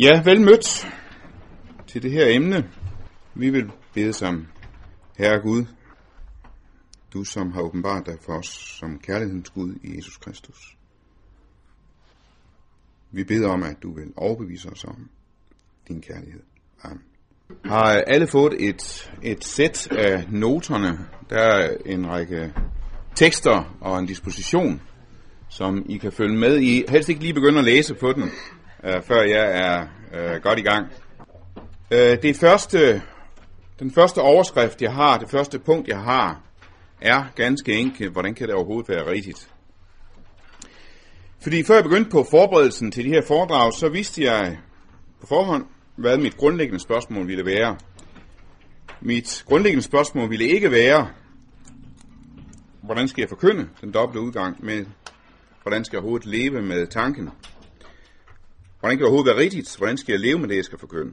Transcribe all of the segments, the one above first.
Ja, vel mødt til det her emne. Vi vil bede sammen. Herre Gud, du som har åbenbart dig for os som kærlighedens Gud i Jesus Kristus. Vi beder om, at du vil overbevise os om din kærlighed. Amen. Har alle fået et, et sæt af noterne? Der er en række tekster og en disposition, som I kan følge med i. Helst ikke lige begynde at læse på den, øh, før jeg er øh, godt i gang. Øh, det første, den første overskrift, jeg har, det første punkt, jeg har, er ganske enkelt, hvordan kan det overhovedet være rigtigt? Fordi før jeg begyndte på forberedelsen til de her foredrag, så vidste jeg på forhånd, hvad mit grundlæggende spørgsmål ville være. Mit grundlæggende spørgsmål ville ikke være, hvordan skal jeg forkynde den dobbelte udgang, men hvordan skal jeg overhovedet leve med tanken? Hvordan kan det overhovedet være rigtigt? Hvordan skal jeg leve med det, jeg skal forkynde?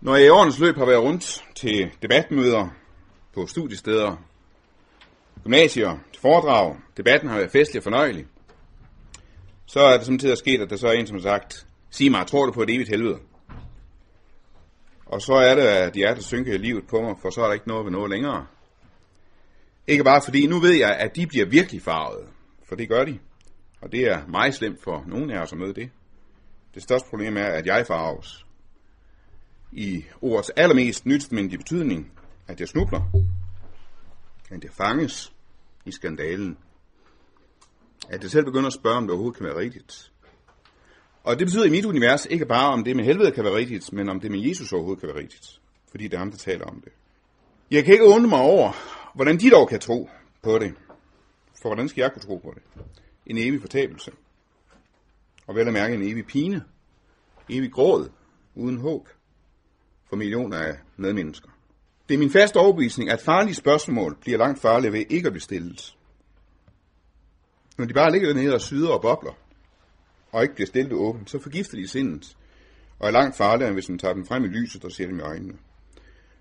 Når jeg i årens løb har været rundt til debatmøder på studiesteder, gymnasier, til foredrag, debatten har været festlig og fornøjelig, så er det samtidig sket, at der så er en, som har sagt, sig mig, tror du på et evigt helvede? Og så er det, at hjertet synker i livet på mig, for så er der ikke noget ved noget længere. Ikke bare fordi, nu ved jeg, at de bliver virkelig farvet, for det gør de. Og det er meget slemt for nogen af os at møde det. Det største problem er, at jeg farves. I ordets allermest nytstmændige betydning, at jeg snubler. At jeg fanges i skandalen. At jeg selv begynder at spørge, om det overhovedet kan være rigtigt. Og det betyder i mit univers ikke bare, om det med helvede kan være rigtigt, men om det med Jesus overhovedet kan være rigtigt. Fordi det er ham, der taler om det. Jeg kan ikke undre mig over, hvordan de dog kan tro på det. For hvordan skal jeg kunne tro på det? En evig fortabelse. Og vel at mærke en evig pine. Evig gråd. Uden håb. For millioner af medmennesker. Det er min faste overbevisning, at farlige spørgsmål bliver langt farligere ved ikke at blive stillet. Når de bare ligger nede og syder og bobler, og ikke bliver stillet åbent, så forgifter de sindet, og er langt farligere, end hvis man tager dem frem i lyset og ser dem i øjnene.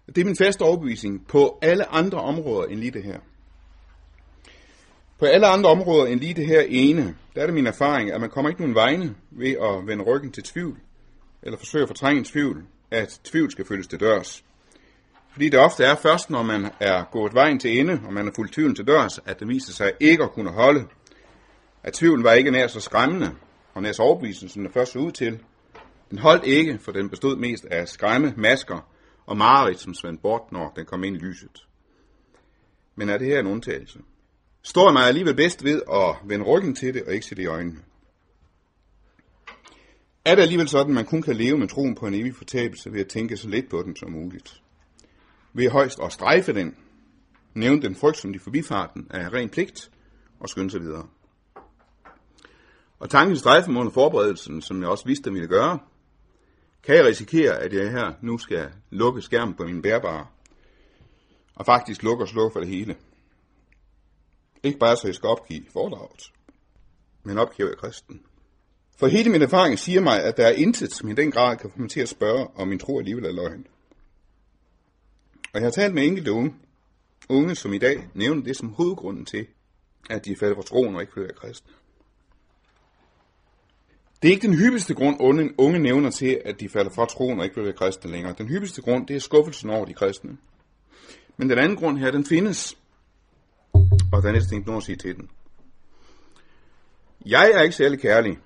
Det er min faste overbevisning på alle andre områder end lige det her. På alle andre områder end lige det her ene, der er det min erfaring, at man kommer ikke nogen vegne ved at vende ryggen til tvivl, eller forsøge at fortrænge tvivl, at tvivl skal følges til dørs. Fordi det ofte er først, når man er gået vejen til ende, og man har fuldt tvivlen til dørs, at det viser sig ikke at kunne holde. At tvivlen var ikke nær så skræmmende, og nær så overbevisende, som den først så ud til. Den holdt ikke, for den bestod mest af skræmme, masker og mareridt, som svandt bort, når den kom ind i lyset. Men er det her en undtagelse? Står jeg mig alligevel bedst ved at vende ryggen til det og ikke se det i øjnene? Er det alligevel sådan, at man kun kan leve med troen på en evig fortabelse ved at tænke så lidt på den som muligt? Ved højst at strejfe den, nævne den frygt som de forbifarten af ren pligt og skynde sig videre. Og tanken strejfe mig under forberedelsen, som jeg også vidste, at ville gøre, kan jeg risikere, at jeg her nu skal lukke skærmen på min bærbare, og faktisk lukke og slukke for det hele. Ikke bare så jeg skal opgive foredraget, men opgiver jeg kristen. For hele min erfaring siger mig, at der er intet, som i den grad kan få mig til at spørge, om min tro alligevel er løgn. Og jeg har talt med enkelte unge, unge som i dag nævner det som hovedgrunden til, at de falder fra troen og ikke føler kristne. Det er ikke den hyppigste grund, unge, unge nævner til, at de falder fra troen og ikke vil være kristne længere. Den hyppigste grund, det er skuffelsen over de kristne. Men den anden grund her, den findes. Og der er næsten ikke at sige til den. Jeg er ikke særlig kærlig.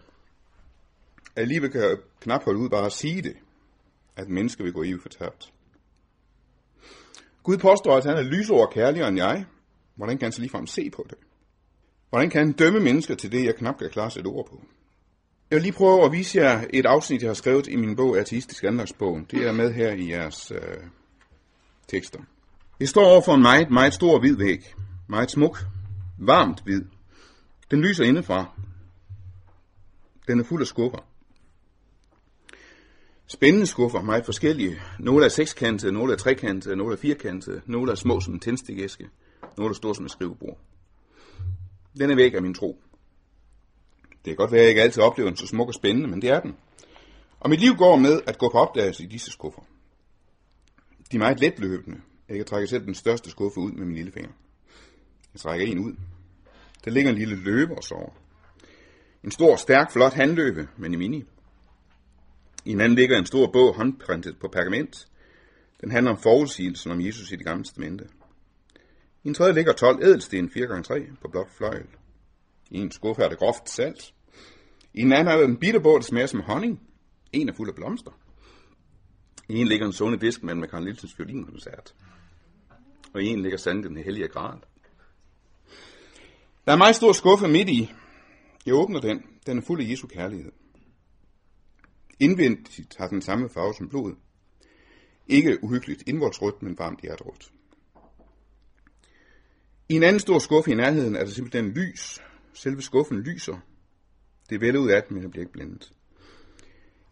Alligevel kan jeg knap holde ud bare at sige det, at mennesker vil gå i fortabt. Gud påstår, at han er lysår kærligere end jeg. Hvordan kan han så ligefrem se på det? Hvordan kan han dømme mennesker til det, jeg knap kan klare et ord på? Jeg vil lige prøve at vise jer et afsnit, jeg har skrevet i min bog, Artistisk Anlagsbog. Det er med her i jeres øh, tekster. Jeg står over for en meget, meget stor hvid væg. Meget smuk. Varmt hvid. Den lyser indefra. Den er fuld af skuffer. Spændende skuffer, meget forskellige. Nogle er sekskantede, nogle er trekantede, nogle er firkantede, nogle er små som en tændstikæske, nogle er store som et skrivebord. Den er væk af min tro. Det kan godt være, at jeg ikke altid oplever den så smuk og spændende, men det er den. Og mit liv går med at gå på opdagelse i disse skuffer. De er meget letløbende. Jeg kan trække selv den største skuffe ud med min lille finger. Jeg trækker en ud. Der ligger en lille løber og sover. En stor, stærk, flot handløbe, men i mini. I en anden ligger en stor bog håndprintet på pergament. Den handler om forudsigelsen om Jesus i det gamle testamente. I en tredje ligger 12 ædelsten 4x3 på blot fløjl. I en skuffe er der groft salt. I en anden er der en bitterbåd, der smager som honning. En er fuld af blomster. I en ligger en sunde diskmand med Karl Nielsens violinkoncert. Og i en ligger sandt den hellige grad. Der er en meget stor skuffe midt i. Jeg åbner den. Den er fuld af Jesu kærlighed. Indvendigt har den samme farve som blodet. Ikke uhyggeligt indvoldsrødt, men varmt hjerterødt. I en anden stor skuffe i nærheden er der simpelthen lys. Selve skuffen lyser. Det er vel ud af den, men jeg bliver ikke blændet.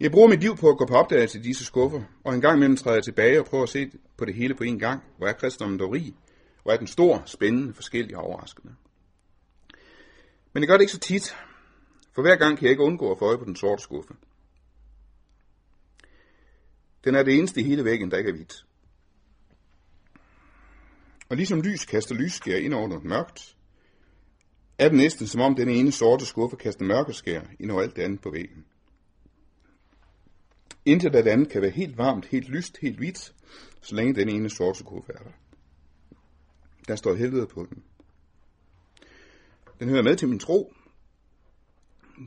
Jeg bruger mit liv på at gå på opdagelse i disse skuffer, og en gang imellem træder jeg tilbage og prøver at se på det hele på en gang. Hvor er kristendommen dog rig? Hvor er den stor, spændende, forskellig og overraskende? Men det gør det ikke så tit, for hver gang kan jeg ikke undgå at få øje på den sorte skuffe. Den er det eneste i hele væggen, der ikke er hvidt. Og ligesom lys kaster lysskær ind over noget mørkt, er det næsten som om den ene sorte skuffe kaster mørkeskær ind over alt det andet på væggen. Indtil det andet kan være helt varmt, helt lyst, helt hvidt, så længe den ene sorte skuffe er der. Der står helvede på den. Den hører med til min tro.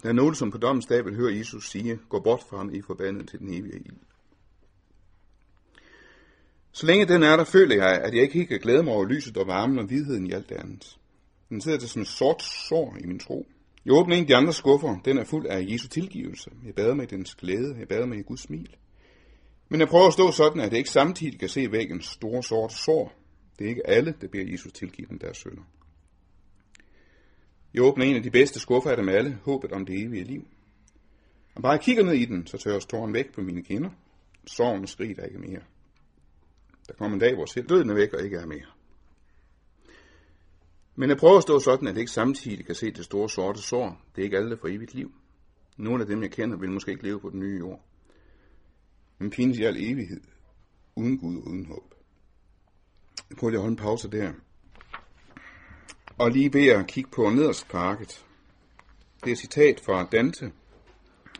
Der er nogen, som på dommens dag vil høre Jesus sige, gå bort fra ham i forbandet til den evige ild. Så længe den er der, føler jeg, at jeg ikke helt kan glæde mig over lyset og varmen og vidheden i alt det andet. Den sidder til sådan en sort sår i min tro. Jeg åbner en af de andre skuffer. Den er fuld af Jesu tilgivelse. Jeg bader med i dens glæde. Jeg bader med i Guds smil. Men jeg prøver at stå sådan, at jeg ikke samtidig kan se væggens store sorte sår. Det er ikke alle, der beder Jesus tilgive dem deres sønder. Jeg åbner en af de bedste skuffer af dem alle, håbet om det evige liv. Og bare jeg kigger ned i den, så tørres tåren væk på mine kinder. Sorgen skriger ikke mere. Der kommer en dag, hvor selv døden er væk og ikke er mere. Men jeg prøver at stå sådan, at jeg ikke samtidig kan se det store sorte sår. Det er ikke alle, der får evigt liv. Nogle af dem, jeg kender, vil måske ikke leve på den nye jord. Men pines i al evighed, uden Gud og uden håb. Jeg prøver lige at holde en pause der. Og lige ved at kigge på nederst på. Det er et citat fra Dante,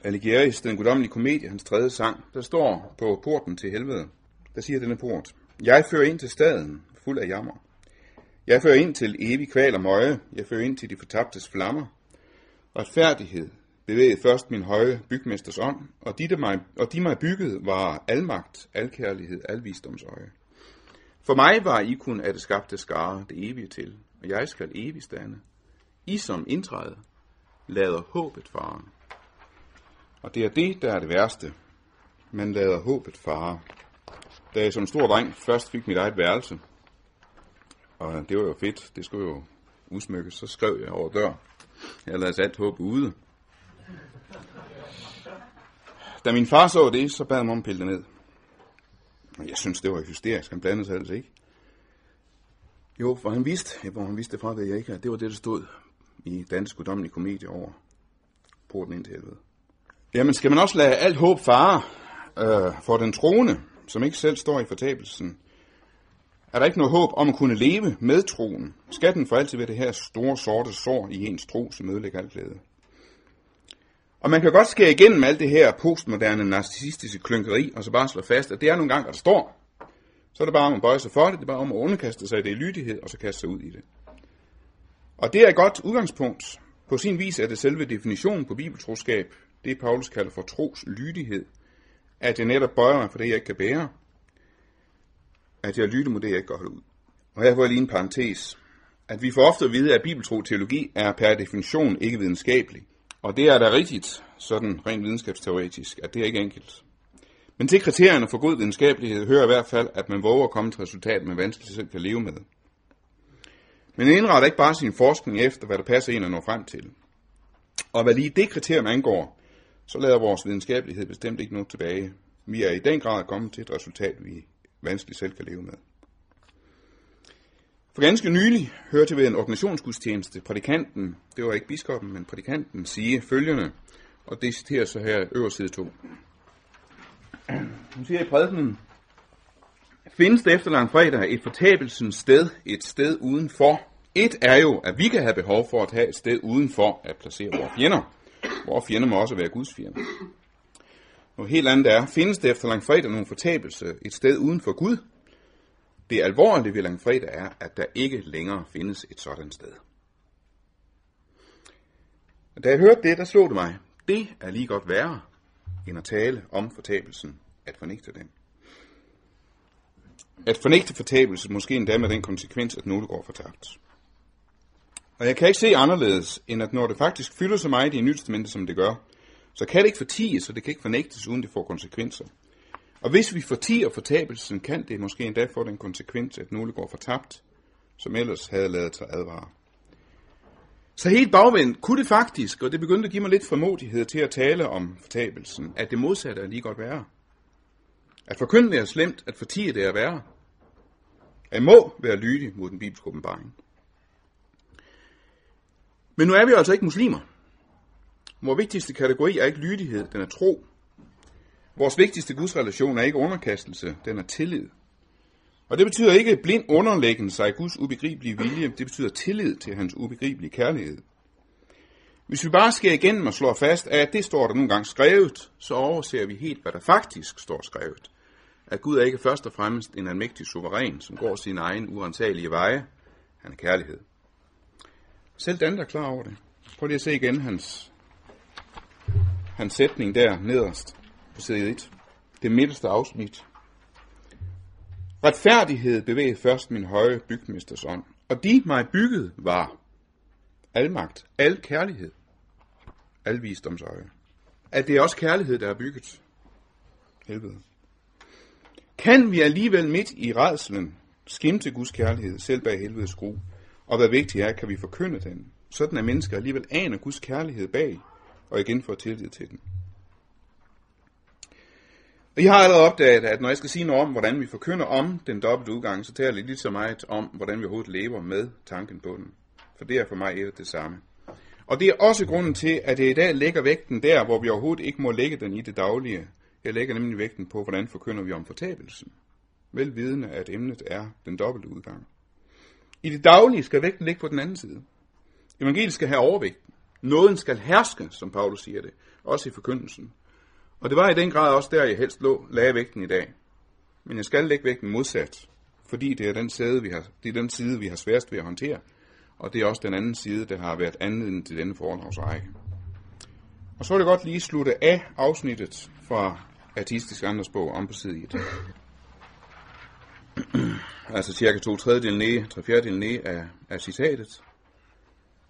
Alighieri's Den guddommelige komedie, hans tredje sang. Der står på porten til helvede. Der siger denne port. Jeg fører ind til staden, fuld af jammer. Jeg fører ind til evig kval og møje. Jeg fører ind til de fortabtes flammer. Retfærdighed bevægede først min høje bygmesters ånd, og de, der mig, og de mig byggede var almagt, alkærlighed, alvisdomsøje. For mig var I kun af det skabte skare det evige til, og jeg skal evig stande. I som indtræder, lader håbet fare. Og det er det, der er det værste. Man lader håbet fare. Da jeg som stor dreng først fik mit eget værelse, og det var jo fedt, det skulle jo udsmykkes, så skrev jeg over dør. Jeg lader sat håb ude. Da min far så det, så bad han om at pille det ned. Og jeg synes, det var hysterisk. Han blandede sig altså ikke. Jo, for han vidste, hvor han vidste det fra, ved jeg ikke, det var det, der stod i Dansk Guddommelige Komedie over porten ind til helvede. Jamen, skal man også lade alt håb fare øh, for den troende, som ikke selv står i fortabelsen, er der ikke noget håb om at kunne leve med troen. Skal den for altid være det her store sorte sår i ens tro, som ødelægger alt glæde. Og man kan godt skære igennem alt det her postmoderne narcissistiske klynkeri, og så bare slå fast, at det er nogle gange, der står. Så er det bare om at bøje sig for det, det er bare om at underkaste sig i det i lydighed, og så kaste sig ud i det. Og det er et godt udgangspunkt. På sin vis er det selve definitionen på bibeltroskab, det Paulus kalder for tros lydighed, at jeg netop bøjer mig for det, jeg ikke kan bære, at jeg lytter mod det, jeg ikke kan holde ud. Og her får jeg lige en parentes, at vi får ofte at vide, at bibeltro teologi er per definition ikke videnskabelig. Og det er da rigtigt, sådan rent videnskabsteoretisk, at det er ikke enkelt. Men til kriterierne for god videnskabelighed hører i hvert fald, at man våger at komme til resultat, man vanskeligt selv kan leve med. Men man indretter ikke bare sin forskning efter, hvad der passer en at nå frem til. Og hvad lige det kriterium angår, så lader vores videnskabelighed bestemt ikke noget tilbage. Vi er i den grad kommet til et resultat, vi vanskeligt selv kan leve med. For ganske nylig hørte vi en organisationsgudstjeneste prædikanten, det var ikke biskoppen, men prædikanten, sige følgende, og det citerer så her øverst side 2. Hun siger i prædikenen, findes det efter lang fredag et fortabelsens sted, et sted udenfor. Et er jo, at vi kan have behov for at have et sted udenfor at placere vores fjender. Vores fjender må også være Guds fjender. Noget helt andet er, findes det efter langfredag nogen fortabelse et sted uden for Gud? Det alvorlige ved langfredag er, at der ikke længere findes et sådan sted. Da jeg hørte det, der slog det mig. Det er lige godt værre, end at tale om fortabelsen, at fornægte den. At fornægte fortabelse måske endda med den konsekvens, at nogle går fortabt. Og jeg kan ikke se anderledes, end at når det faktisk fylder så meget i Nyt som det gør, så kan det ikke fortiges, og det kan ikke fornægtes, uden det får konsekvenser. Og hvis vi fortiger fortabelsen, kan det måske endda få den konsekvens, at nogle går fortabt, som ellers havde lavet sig advare. Så helt bagvendt kunne det faktisk, og det begyndte at give mig lidt formodighed til at tale om fortabelsen, at det modsatte er lige godt værre. At forkynde det er slemt, at fortige det er værre. Jeg må være lydig mod den bibelske åbenbaring. Men nu er vi altså ikke muslimer. Vores vigtigste kategori er ikke lydighed, den er tro. Vores vigtigste gudsrelation er ikke underkastelse, den er tillid. Og det betyder ikke blind underlæggen sig Guds ubegribelige vilje, det betyder tillid til hans ubegribelige kærlighed. Hvis vi bare skal igennem og slår fast, at det står der nogle gange skrevet, så overser vi helt, hvad der faktisk står skrevet. At Gud er ikke først og fremmest en almægtig suveræn, som går sin egen uantagelige veje. Han er kærlighed. Selv den, der er klar over det. Prøv lige at se igen hans, hans sætning der nederst på side 1. Det midterste afsnit. Retfærdighed bevægede først min høje bygmesters ånd, og de mig bygget var almagt, al kærlighed, al visdomsøje. At det er også kærlighed, der er bygget. Helvede. Kan vi alligevel midt i redselen skimte Guds kærlighed selv bag helvedes skru, og hvad vigtigt er, kan vi forkynde den, sådan at mennesker alligevel aner Guds kærlighed bag, og igen får tillid til den. Og jeg har allerede opdaget, at når jeg skal sige noget om, hvordan vi forkynder om den dobbelte udgang, så taler jeg lidt så meget om, hvordan vi overhovedet lever med tanken på den. For det er for mig et af det samme. Og det er også grunden til, at jeg i dag lægger vægten der, hvor vi overhovedet ikke må lægge den i det daglige. Jeg lægger nemlig vægten på, hvordan forkynder vi om fortabelsen. Velvidende, at emnet er den dobbelte udgang. I det daglige skal vægten ligge på den anden side. Evangeliet skal have overvægten. Nåden skal herske, som Paulus siger det, også i forkyndelsen. Og det var i den grad også der, jeg helst lå, lagde vægten i dag. Men jeg skal lægge vægten modsat, fordi det er den side, vi har, det er den side, vi har sværest ved at håndtere. Og det er også den anden side, der har været anledning til denne foredragsrække. Og så vil jeg godt lige slutte af afsnittet fra Artistisk Andres bog om på side 1. altså cirka to tredjedel ned, tre fjerdedel ned af, af citatet,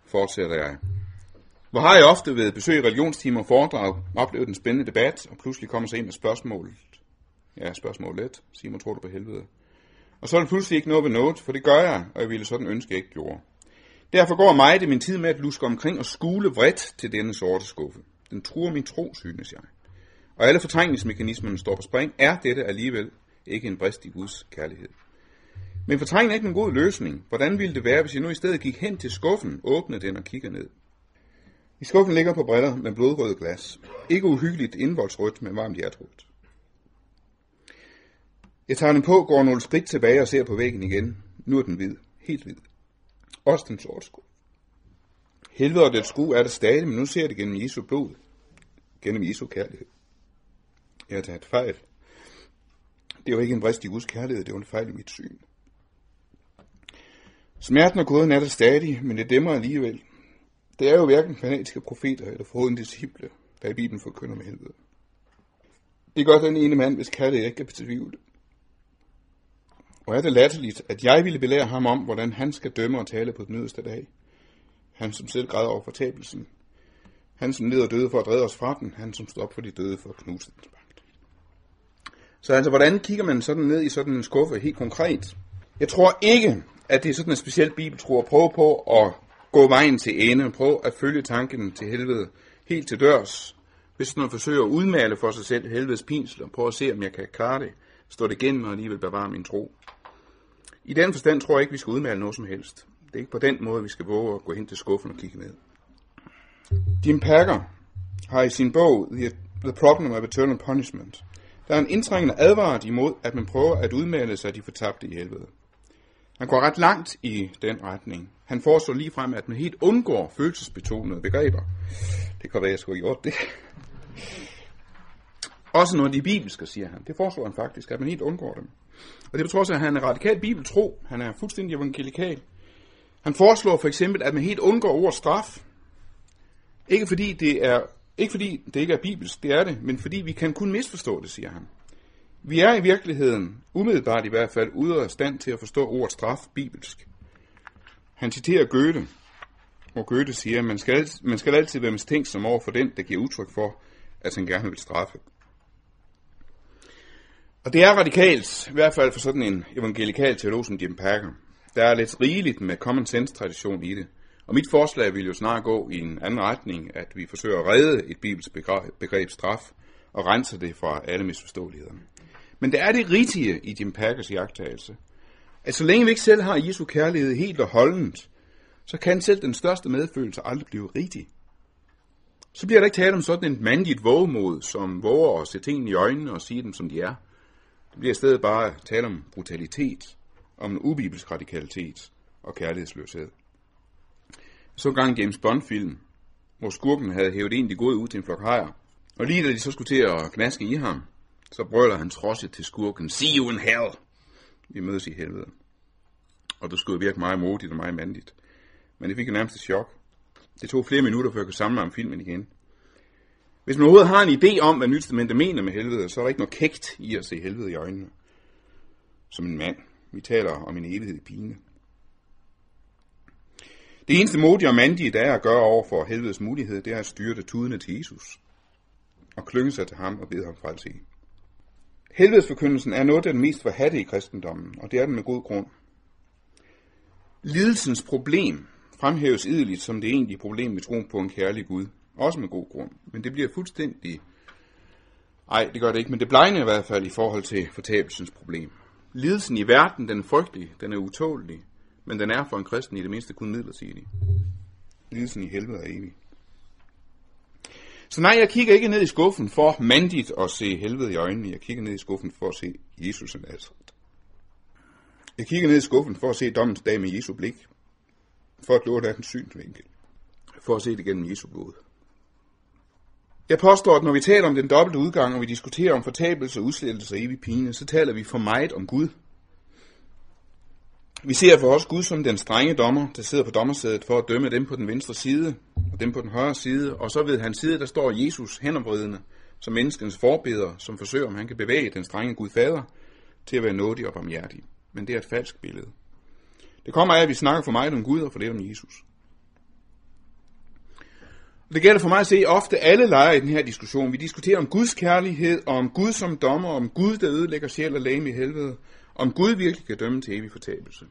fortsætter jeg. Hvor har jeg ofte ved besøg i religionstimer og foredrag oplevet en spændende debat, og pludselig kommer så ind med spørgsmålet. Ja, spørgsmål let. Simon, tror du på helvede? Og så er det pludselig ikke noget ved noget, for det gør jeg, og jeg ville sådan ønske, jeg ikke gjorde. Derfor går mig det min tid med at luske omkring og skule vredt til denne sorte skuffe. Den truer min tro, synes jeg. Og alle fortrængningsmekanismerne står på spring, er dette alligevel ikke en brist i Guds kærlighed. Men fortrængning er ikke en god løsning. Hvordan ville det være, hvis jeg nu i stedet gik hen til skuffen, åbnede den og kigger ned? I skuffen ligger på briller med blodrøde glas. Ikke uhyggeligt indvoldsrødt, men varmt hjertrødt. Jeg tager den på, går nogle skridt tilbage og ser på væggen igen. Nu er den hvid. Helt hvid. Også den sorte sko. Helvede og det sko er det stadig, men nu ser jeg det gennem Jesu blod. Gennem Jesu kærlighed. Jeg har taget fejl. Det var ikke en brist i Guds kærlighed, det var en fejl i mit syn. Smerten og gåden er der stadig, men det dæmmer alligevel. Det er jo hverken fanatiske profeter eller forhånden disciple, der i Bibelen forkynder med helvede. Det gør den ene mand, hvis kærlighed ikke er betvivlet. Og er det latterligt, at jeg ville belære ham om, hvordan han skal dømme og tale på den yderste dag? Han, som selv græder over fortabelsen. Han, som lider døde for at redde os fra den. Han, som står op for de døde for at knuse den magt. Så altså, hvordan kigger man sådan ned i sådan en skuffe helt konkret? Jeg tror ikke, at det er sådan en speciel bibeltro at prøve på at gå vejen til ende, prøv at følge tanken til helvede helt til dørs. Hvis man forsøger at udmale for sig selv helvedes pinsler, prøv at se, om jeg kan klare det, stå det igennem og alligevel bevare min tro. I den forstand tror jeg ikke, vi skal udmale noget som helst. Det er ikke på den måde, vi skal våge at gå hen til skuffen og kigge ned. Jim Packer har i sin bog The, The Problem of Eternal Punishment, der er en indtrængende advaret imod, at man prøver at udmale sig de fortabte i helvede. Han går ret langt i den retning. Han foreslår lige frem, at man helt undgår følelsesbetonede begreber. Det kan være, jeg skulle have gjort det. Også når de er bibelske, siger han. Det foreslår han faktisk, at man helt undgår dem. Og det betyder, at han er radikal bibeltro. Han er fuldstændig evangelikal. Han foreslår for eksempel, at man helt undgår ord straf. Ikke fordi det er ikke fordi det ikke er bibelsk, det er det, men fordi vi kan kun misforstå det, siger han. Vi er i virkeligheden, umiddelbart i hvert fald, ude af stand til at forstå ordet straf bibelsk. Han citerer Goethe, hvor Goethe siger, at man skal, man skal altid være mistænksom over for den, der giver udtryk for, at han gerne vil straffe. Og det er radikalt, i hvert fald for sådan en evangelikal teolog som Jim Packer. Der er lidt rigeligt med common sense tradition i det. Og mit forslag vil jo snart gå i en anden retning, at vi forsøger at redde et bibelsk begreb, begreb straf og rense det fra alle misforståelighederne. Men der er det rigtige i Jim Packers jagttagelse, at så længe vi ikke selv har Jesu kærlighed helt og holdent, så kan selv den største medfølelse aldrig blive rigtig. Så bliver der ikke tale om sådan en mandigt vågemod, som våger at se tingene i øjnene og sige dem, som de er. Det bliver i stedet bare tale om brutalitet, om en ubibelsk radikalitet og kærlighedsløshed. Så en James Bond-film, hvor skurken havde hævet en de gode ud til en flok hajer. Og lige da de så skulle til at knaske i ham, så brøler han trodset til skurken, See you in hell! Vi mødes i helvede. Og det skulle virke meget modigt og meget mandigt. Men det fik jo nærmest et chok. Det tog flere minutter, før jeg kunne samle mig om filmen igen. Hvis man overhovedet har en idé om, hvad Nyt mener med helvede, så er der ikke noget kægt i at se helvede i øjnene. Som en mand. Vi taler om en evighed i pine. Det eneste modige og mandige, der er at gøre over for helvedes mulighed, det er at styre det tudene til Jesus. Og klynge sig til ham og bede ham frelse i. Helvedesforkyndelsen er noget af den mest forhatte i kristendommen, og det er den med god grund. Lidelsens problem fremhæves ideligt som det egentlige problem med troen på en kærlig Gud. Også med god grund. Men det bliver fuldstændig... Ej, det gør det ikke, men det blegner i hvert fald i forhold til fortabelsens problem. Lidelsen i verden, den er frygtelig, den er utålig, men den er for en kristen i det mindste kun midlertidig. Lidelsen i helvede er evig. Så nej, jeg kigger ikke ned i skuffen for mandigt at se helvede i øjnene. Jeg kigger ned i skuffen for at se Jesus af Nazareth. Jeg kigger ned i skuffen for at se dommens dag med Jesu blik. For at låne af den synsvinkel. For at se det gennem Jesu blod. Jeg påstår, at når vi taler om den dobbelte udgang, og vi diskuterer om fortabelse, udslettelse og evig pine, så taler vi for meget om Gud. Vi ser for os Gud som den strenge dommer, der sidder på dommersædet for at dømme dem på den venstre side og dem på den højre side, og så ved hans side, der står Jesus henombridende som menneskens forbeder, som forsøger, om han kan bevæge den strenge Gud fader til at være nådig og barmhjertig. Men det er et falsk billede. Det kommer af, at vi snakker for meget om Gud og for lidt om Jesus. Det gælder for mig at se ofte alle lejre i den her diskussion. Vi diskuterer om Guds kærlighed, og om Gud som dommer, om Gud, der ødelægger sjæl og læge i helvede, om Gud virkelig kan dømme til evig fortabelse.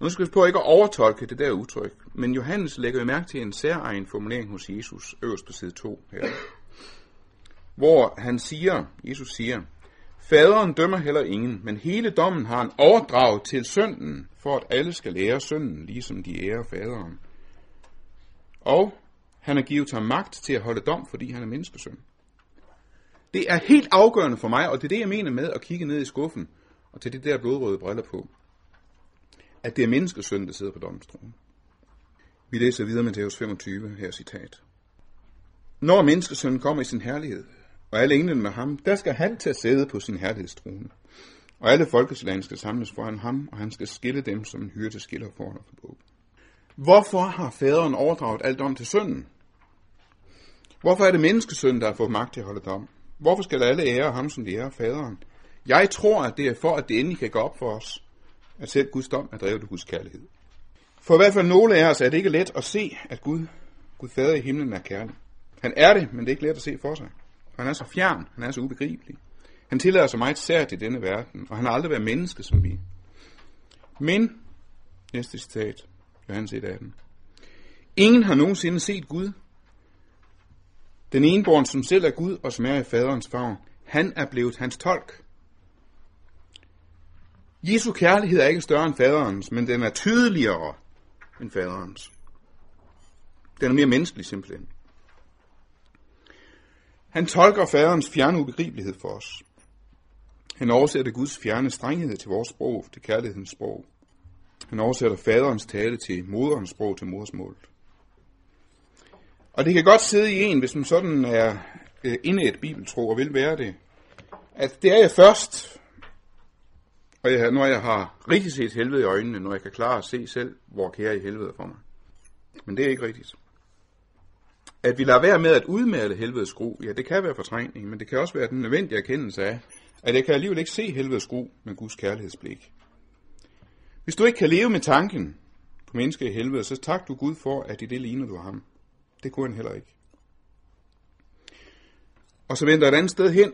Nu skal vi på ikke at overtolke det der udtryk, men Johannes lægger jo mærke til en særegen formulering hos Jesus, øverst på side 2 her, hvor han siger, Jesus siger, Faderen dømmer heller ingen, men hele dommen har han overdraget til sønnen, for at alle skal lære sønnen, ligesom de ærer faderen. Og han har givet ham magt til at holde dom, fordi han er menneskesøn. Det er helt afgørende for mig, og det er det, jeg mener med at kigge ned i skuffen, og til det der blodrøde briller på, at det er menneskesøn, der sidder på domstronen. Vi læser videre med Matthæus 25, her citat. Når menneskesønnen kommer i sin herlighed, og alle englene med ham, der skal han til at sidde på sin herlighedstrone. Og alle folkeslagene skal samles foran ham, og han skal skille dem, som en hyrde skiller foran for bog. Hvorfor har faderen overdraget alt om til sønnen? Hvorfor er det menneskesønnen, der har fået magt til at holde dom? Hvorfor skal alle ære ham, som de ærer faderen? Jeg tror, at det er for, at det endelig kan gå op for os, at selv Guds dom er drevet af Guds kærlighed. For i hvert fald nogle af os er det ikke let at se, at Gud, Gud fader i himlen er kærlig. Han er det, men det er ikke let at se for sig. For han er så fjern, han er så ubegribelig. Han tillader sig meget sært i denne verden, og han har aldrig været menneske som vi. Men, næste citat, Johannes 1.18. Ingen har nogensinde set Gud. Den enborn, som selv er Gud og som er i faderens favn, han er blevet hans tolk. Jesu kærlighed er ikke større end faderens, men den er tydeligere end faderens. Den er mere menneskelig simpelthen. Han tolker faderens fjerne ubegribelighed for os. Han oversætter Guds fjerne strenghed til vores sprog, til kærlighedens sprog. Han oversætter faderens tale til moderens sprog til modersmålet. Og det kan godt sidde i en, hvis man sådan er, øh, et bibeltro og vil være det, at det er jeg først, og jeg, når jeg har rigtig set helvede i øjnene, når jeg kan klare at se selv, hvor kære i helvede for mig. Men det er ikke rigtigt. At vi lader være med at udmale helvedes gru, ja, det kan være fortrængning, men det kan også være den nødvendige erkendelse af, at jeg kan alligevel ikke se helvedes gru med Guds kærlighedsblik. Hvis du ikke kan leve med tanken på mennesker i helvede, så tak du Gud for, at i det ligner du ham. Det kunne han heller ikke. Og så venter et andet sted hen,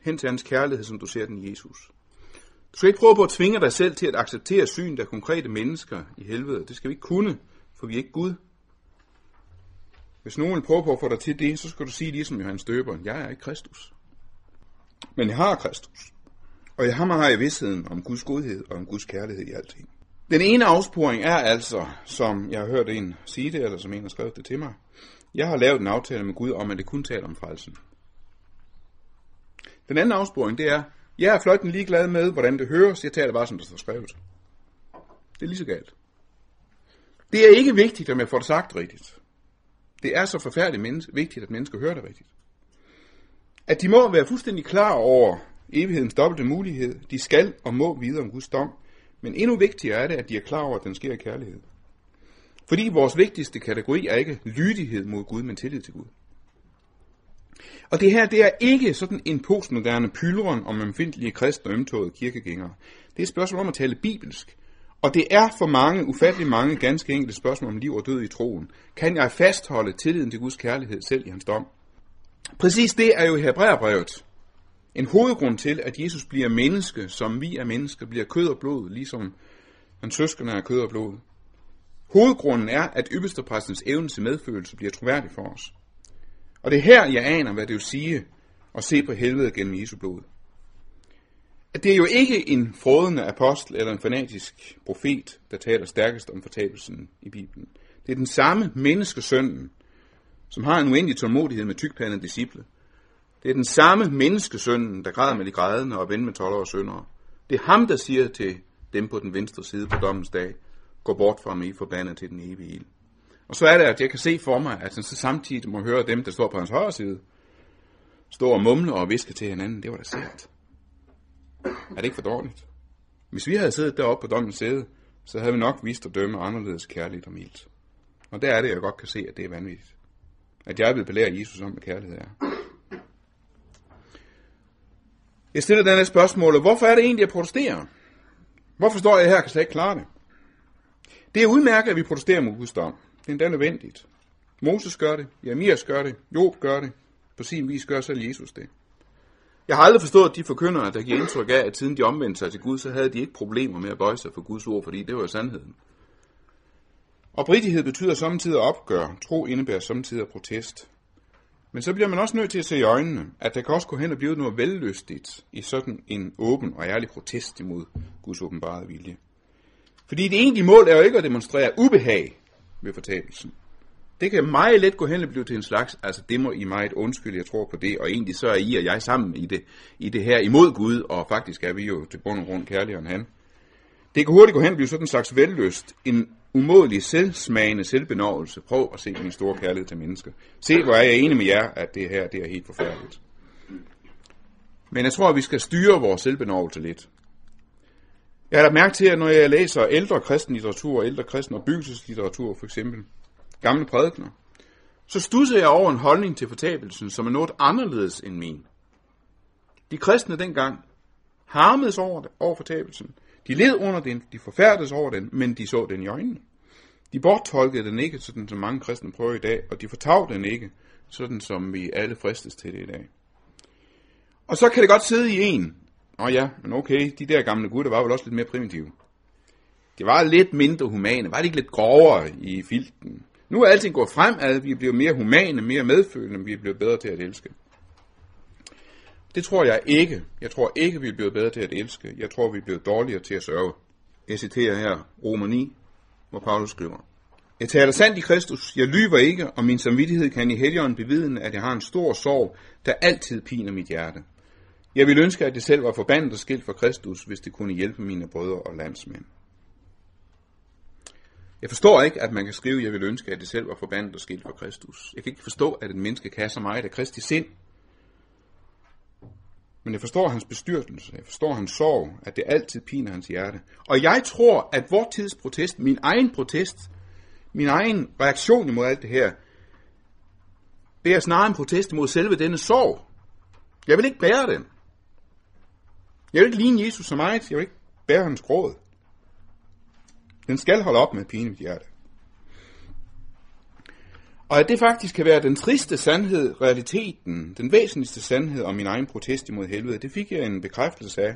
hen til hans kærlighed, som du ser den i Jesus. Du skal ikke prøve på at tvinge dig selv til at acceptere synet af konkrete mennesker i helvede. Det skal vi ikke kunne, for vi er ikke Gud. Hvis nogen vil prøve på at få dig til det, så skal du sige ligesom Johannes Døberen, jeg er ikke Kristus. Men jeg har Kristus. Og jeg har jeg vidsheden om Guds godhed og om Guds kærlighed i alting. Den ene afsporing er altså, som jeg har hørt en sige det, eller som en har skrevet det til mig, jeg har lavet en aftale med Gud om, at det kun taler om frelsen. Den anden afsporing, det er, jeg er fløjten ligeglad med, hvordan det høres, jeg taler bare, som det står skrevet. Det er lige så galt. Det er ikke vigtigt, at man får det sagt rigtigt. Det er så forfærdeligt vigtigt, at mennesker hører det rigtigt. At de må være fuldstændig klar over evighedens dobbelte mulighed. De skal og må vide om Guds dom. Men endnu vigtigere er det, at de er klar over, at den sker i kærlighed. Fordi vores vigtigste kategori er ikke lydighed mod Gud, men tillid til Gud. Og det her, det er ikke sådan en postmoderne pylron om omfindelige kristne og ømtåede kirkegængere. Det er et spørgsmål om at tale bibelsk. Og det er for mange, ufattelig mange, ganske enkelte spørgsmål om liv og død i troen. Kan jeg fastholde tilliden til Guds kærlighed selv i hans dom? Præcis det er jo i Hebræerbrevet en hovedgrund til, at Jesus bliver menneske, som vi er mennesker, bliver kød og blod, ligesom hans søskende er kød og blod. Hovedgrunden er, at ypperstepræstens evne til medfølelse bliver troværdig for os. Og det er her, jeg aner, hvad det vil sige at se på helvede gennem Jesu blod. At det er jo ikke en frådende apostel eller en fanatisk profet, der taler stærkest om fortabelsen i Bibelen. Det er den samme menneskesønnen, som har en uendelig tålmodighed med tykpandede disciple. Det er den samme menneskesønnen, der græder med de grædende og ven med toller og søndere. Det er ham, der siger til dem på den venstre side på dommens dag, gå bort fra mig, forbandet til den evige ild. Og så er det, at jeg kan se for mig, at han så samtidig må høre dem, der står på hans højre side, stå og mumle og viske til hinanden. Det var da sært. Er det ikke for dårligt? Hvis vi havde siddet deroppe på dommens sæde, så havde vi nok vist at dømme anderledes kærligt og mildt. Og der er det, jeg godt kan se, at det er vanvittigt. At jeg vil belære Jesus om, hvad kærlighed er. Jeg stiller denne spørgsmål, hvorfor er det egentlig, at protestere? Hvorfor står jeg her og kan slet ikke klare det? Det er udmærket, at vi protesterer mod Guds dom. Det er endda nødvendigt. Moses gør det, Jeremias gør det, Job gør det, på sin vis gør selv Jesus det. Jeg har aldrig forstået de forkyndere, der giver indtryk af, at siden de omvendte sig til Gud, så havde de ikke problemer med at bøje sig for Guds ord, fordi det var jo sandheden. Oprigtighed betyder samtidig at opgøre. Tro indebærer samtidig protest. Men så bliver man også nødt til at se i øjnene, at der kan også gå hen og blive noget vellystigt i sådan en åben og ærlig protest imod Guds åbenbarede vilje. Fordi det egentlige mål er jo ikke at demonstrere ubehag ved fortabelsen. Det kan meget let gå hen og blive til en slags, altså det må I meget undskylde, jeg tror på det, og egentlig så er I og jeg sammen i det, i det her imod Gud, og faktisk er vi jo til bund og grund kærligere end han. Det kan hurtigt gå hen og blive sådan en slags velløst, en umådelig selvsmagende selvbenovelse. Prøv at se min store kærlighed til mennesker. Se, hvor er jeg enig med jer, at det her det er helt forfærdeligt. Men jeg tror, at vi skal styre vores selvbenovelse lidt. Jeg har lagt mærke til, at når jeg læser ældre kristen litteratur, ældre kristen og byggelseslitteratur for eksempel, gamle prædikner, så studser jeg over en holdning til fortabelsen, som er noget anderledes end min. De kristne dengang harmedes over, det, over fortabelsen. De led under den, de forfærdedes over den, men de så den i øjnene. De borttolkede den ikke, sådan som mange kristne prøver i dag, og de fortav den ikke, sådan som vi alle fristes til det i dag. Og så kan det godt sidde i en, Nå ja, men okay, de der gamle gutter var vel også lidt mere primitive. Det var lidt mindre humane, var det ikke lidt grovere i filten? Nu er alting gået fremad, vi er blevet mere humane, mere medfølende, vi er blevet bedre til at elske. Det tror jeg ikke. Jeg tror ikke, vi er blevet bedre til at elske. Jeg tror, vi er blevet dårligere til at sørge. Jeg citerer her Romer 9, hvor Paulus skriver. Jeg taler sandt i Kristus, jeg lyver ikke, og min samvittighed kan i helgen bevidne, at jeg har en stor sorg, der altid piner mit hjerte. Jeg vil ønske, at jeg selv var forbandet og skilt fra Kristus, hvis det kunne hjælpe mine brødre og landsmænd. Jeg forstår ikke, at man kan skrive, at jeg vil ønske, at det selv var forbandet og skilt fra Kristus. Jeg kan ikke forstå, at et menneske kan så meget af Kristi sind. Men jeg forstår hans bestyrtelse, jeg forstår hans sorg, at det altid piner hans hjerte. Og jeg tror, at vor tids protest, min egen protest, min egen reaktion imod alt det her, det er snarere en protest imod selve denne sorg. Jeg vil ikke bære den. Jeg vil ikke ligne Jesus så meget. Jeg vil ikke bære hans gråd. Den skal holde op med pine hjerte. Og at det faktisk kan være den triste sandhed, realiteten, den væsentligste sandhed om min egen protest imod helvede, det fik jeg en bekræftelse af,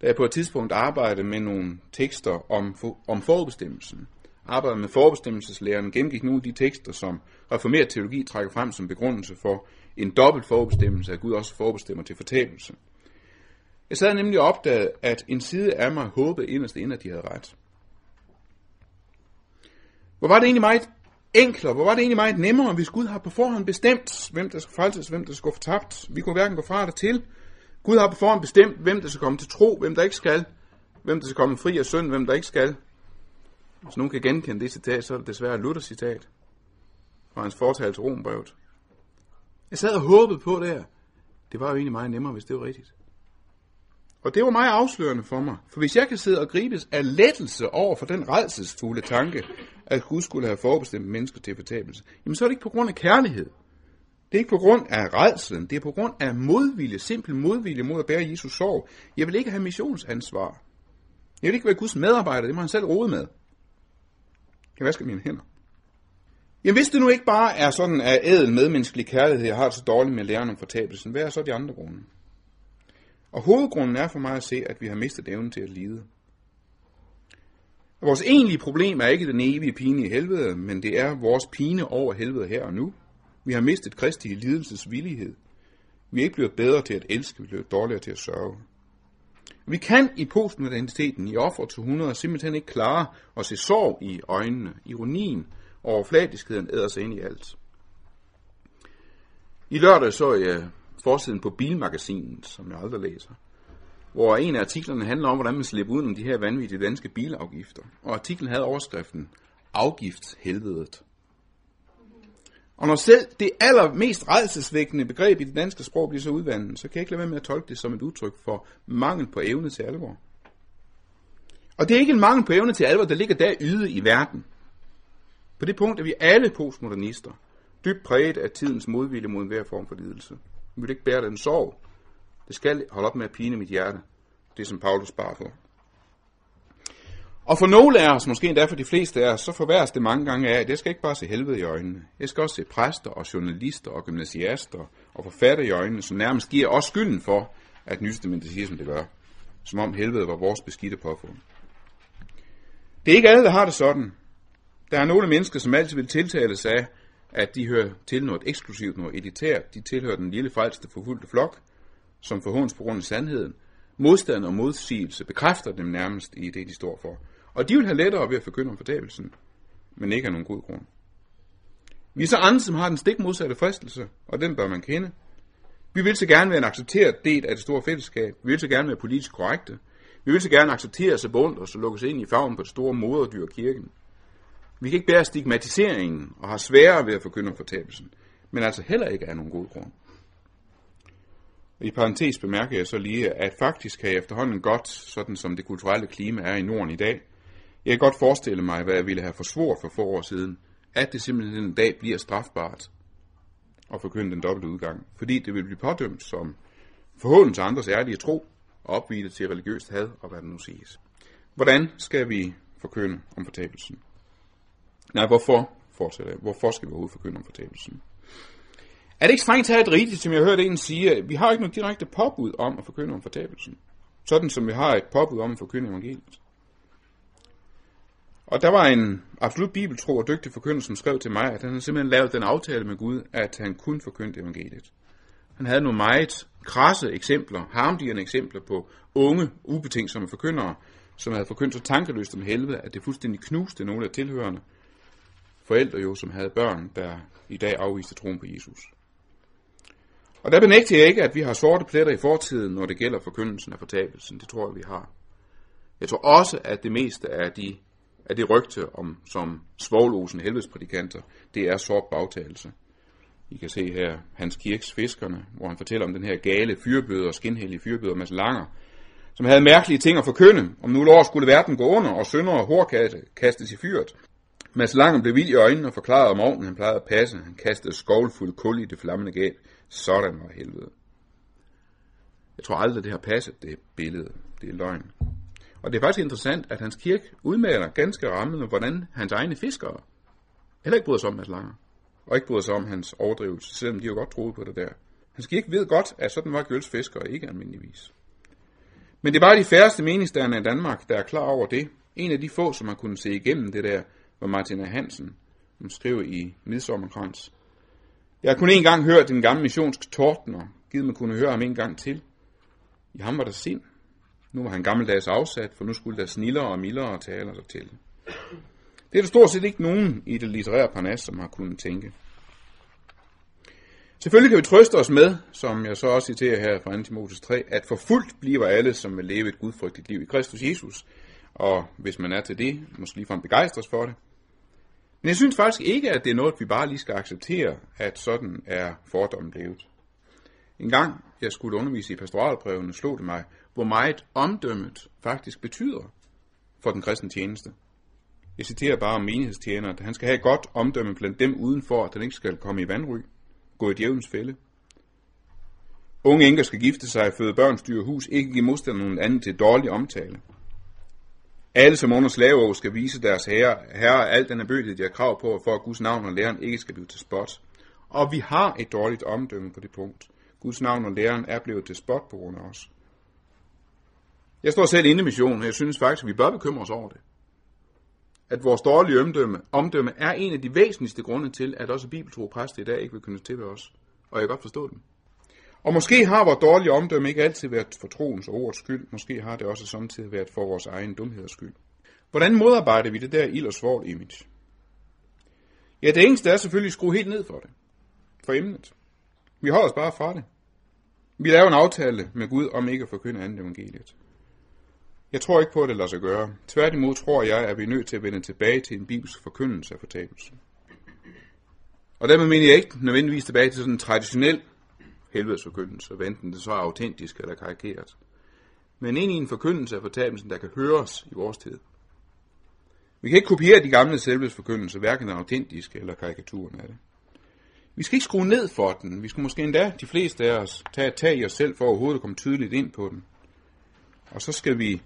da jeg på et tidspunkt arbejdede med nogle tekster om, om forbestemmelsen. Arbejdede med forbestemmelseslæren, gennemgik nogle af de tekster, som reformeret teologi trækker frem som begrundelse for en dobbelt forbestemmelse, at Gud også forbestemmer til fortabelse. Jeg sad nemlig og opdagede, at en side af mig håbede inderst ind, at de havde ret. Hvor var det egentlig meget enklere, hvor var det egentlig meget nemmere, hvis Gud har på forhånd bestemt, hvem der skal frelses, hvem der skal gå fortabt. Vi kunne hverken gå fra eller til. Gud har på forhånd bestemt, hvem der skal komme til tro, hvem der ikke skal, hvem der skal komme fri af synd, hvem der ikke skal. Hvis nogen kan genkende det citat, så er det desværre Luther citat fra hans fortal til Rombrevet. Jeg sad og håbede på det her. Det var jo egentlig meget nemmere, hvis det var rigtigt. Og det var meget afslørende for mig. For hvis jeg kan sidde og gribes af lettelse over for den redselsfulde tanke, at Gud skulle have forbestemt mennesker til fortabelse, jamen så er det ikke på grund af kærlighed. Det er ikke på grund af redselen, det er på grund af modvilje, simpel modvilje mod at bære Jesus sorg. Jeg vil ikke have missionsansvar. Jeg vil ikke være Guds medarbejder, det må han selv rode med. Jeg vasker mine hænder. Jamen hvis det nu ikke bare er sådan af ædel medmenneskelig kærlighed, jeg har det så dårligt med at lære om fortabelsen, hvad er så de andre grunde? Og hovedgrunden er for mig at se, at vi har mistet evnen til at lide. Og vores egentlige problem er ikke den evige pine i helvede, men det er vores pine over helvede her og nu. Vi har mistet Kristi lidelsesvillighed. Vi er ikke blevet bedre til at elske, vi er blevet dårligere til at sørge. Vi kan i postmoderniteten, i offer til 100, simpelthen ikke klare at se sorg i øjnene. Ironien og overfladiskheden æder sig ind i alt. I lørdag så jeg forsiden på Bilmagasinet, som jeg aldrig læser, hvor en af artiklerne handler om, hvordan man slipper ud med de her vanvittige danske bilafgifter. Og artiklen havde overskriften Afgiftshelvedet. Og når selv det allermest redselsvækkende begreb i det danske sprog bliver så udvandet, så kan jeg ikke lade være med at tolke det som et udtryk for mangel på evne til alvor. Og det er ikke en mangel på evne til alvor, der ligger der yde i verden. På det punkt er vi alle postmodernister, dybt præget af tidens modvilje mod enhver form for lidelse. Vil ikke bære den sorg. Det skal holde op med at pine mit hjerte. Det som Paulus bar for. Og for nogle af os, måske endda for de fleste af os, så forværres det mange gange af, at jeg skal ikke bare se helvede i øjnene. Jeg skal også se præster og journalister og gymnasiaster og forfatter i øjnene, som nærmest giver os skylden for, at nystestamentet siger, som det gør. Som om helvede var vores beskidte påfund. Det er ikke alle, der har det sådan. Der er nogle mennesker, som altid vil tiltales af, at de hører til noget eksklusivt, noget elitært. De tilhører den lille frelste forfulgte flok, som forhånds på grund af sandheden. Modstand og modsigelse bekræfter dem nærmest i det, de står for. Og de vil have lettere ved at forkynde om fortabelsen, men ikke af nogen god grund. Vi er så andre, som har den stik modsatte fristelse, og den bør man kende. Vi vil så gerne være en accepteret del af det store fællesskab. Vi vil så gerne være politisk korrekte. Vi vil så gerne acceptere sig bundt og så lukkes ind i farven på det store moderdyr kirken. Vi kan ikke bære stigmatiseringen og har sværere ved at forkynde om fortabelsen, men altså heller ikke af nogen god grund. I parentes bemærker jeg så lige, at faktisk kan jeg efterhånden godt, sådan som det kulturelle klima er i Norden i dag, jeg kan godt forestille mig, hvad jeg ville have forsvoret for få år siden, at det simpelthen en dag bliver strafbart at forkynde den dobbelte udgang, fordi det vil blive pådømt som forhånden til andres ærlige tro og til religiøst had og hvad det nu siges. Hvordan skal vi forkynde om fortabelsen? Nej, hvorfor fortsætter jeg? Hvorfor skal vi overhovedet forkynde om fortabelsen? Er det ikke strengt taget rigtigt, som jeg hørte en sige, at vi har ikke noget direkte påbud om at forkynde om fortabelsen? Sådan som vi har et påbud om at forkynde evangeliet. Og der var en absolut bibeltro og dygtig forkynder, som skrev til mig, at han havde simpelthen lavet den aftale med Gud, at han kun forkyndte evangeliet. Han havde nogle meget krasse eksempler, harmdierende eksempler på unge, ubetingsomme forkyndere, som havde forkyndt så tankeløst om helvede, at det fuldstændig knuste nogle af tilhørende, forældre jo, som havde børn, der i dag afviste troen på Jesus. Og der benægter jeg ikke, at vi har sorte pletter i fortiden, når det gælder forkyndelsen af fortabelsen. Det tror jeg, vi har. Jeg tror også, at det meste af de af det rygte om, som svoglosen helvedesprædikanter, det er sort bagtagelse. I kan se her Hans Kirks Fiskerne, hvor han fortæller om den her gale fyrbøder, skinhellige fyrbøder, Mads Langer, som havde mærkelige ting at forkynde. Om nu år skulle verden gå under, og sønder og hårkatte kastes i fyret. Mads Langer blev vild i øjnene og forklarede om ovnen, han plejede at passe. Han kastede skovlfuld kul i det flammende gab. Sådan var helvede. Jeg tror aldrig, det har passet, det billede. Det er løgn. Og det er faktisk interessant, at hans kirke udmaler ganske rammende, hvordan hans egne fiskere heller ikke bryder sig om Mads Langer. Og ikke bryder sig om hans overdrivelse, selvom de jo godt troede på det der. Hans kirke ved godt, at sådan var Gøls fiskere ikke almindeligvis. Men det er bare de færreste meningsdannere i Danmark, der er klar over det. En af de få, som har kunnet se igennem det der, var Martina Hansen, som skriver i Midsommerkrans. Jeg har kun en gang hørt den gamle missionske tordner, givet mig kunne høre ham en gang til. I ham var der sind. Nu var han gammeldags afsat, for nu skulle der snillere og mildere taler der til. Det er der stort set ikke nogen i det litterære parnas, som har kunnet tænke. Selvfølgelig kan vi trøste os med, som jeg så også citerer her fra 2. Timotheus 3, at forfulgt bliver alle, som vil leve et gudfrygtigt liv i Kristus Jesus. Og hvis man er til det, måske ligefrem begejstres for det. Men jeg synes faktisk ikke, at det er noget, vi bare lige skal acceptere, at sådan er fordommen blevet. En gang jeg skulle undervise i pastoralbrevene, slog det mig, hvor meget omdømmet faktisk betyder for den kristne tjeneste. Jeg citerer bare om menighedstjeneren, at han skal have et godt omdømme blandt dem udenfor, at han ikke skal komme i vandry, gå i djævelens fælde. Unge enker skal gifte sig, føde børn, styre hus, ikke give modstanderen anden til dårlig omtale. Alle som under slaveår skal vise deres herre, herre alt den erbødighed, de har krav på, for at Guds navn og læren ikke skal blive til spot. Og vi har et dårligt omdømme på det punkt. Guds navn og læren er blevet til spot på grund af os. Jeg står selv inde i missionen, og jeg synes faktisk, at vi bør bekymre os over det. At vores dårlige omdømme, omdømme er en af de væsentligste grunde til, at også bibeltro præster i dag ikke vil kunne til ved os. Og jeg kan godt forstå dem. Og måske har vores dårlige omdømme ikke altid været for troens og ordets skyld. Måske har det også samtidig været for vores egen dumheders skyld. Hvordan modarbejder vi det der ild og svovl image? Ja, det eneste er selvfølgelig at skrue helt ned for det. For emnet. Vi holder os bare fra det. Vi laver en aftale med Gud om ikke at forkynde andet evangeliet. Jeg tror ikke på, at det lader sig gøre. Tværtimod tror jeg, at vi er nødt til at vende tilbage til en bibelsk forkyndelse af fortabelse. Og dermed mener jeg ikke nødvendigvis tilbage til sådan en traditionel helvedesforkyndelse, enten det så er autentisk eller karikeret. Men ind i en forkyndelse af fortabelsen, der kan høres i vores tid. Vi kan ikke kopiere de gamle selvhedsforkyndelser, hverken den autentiske eller karikaturen af det. Vi skal ikke skrue ned for den. Vi skal måske endda, de fleste af os, tage et tag i os selv for overhovedet at komme tydeligt ind på den. Og så skal vi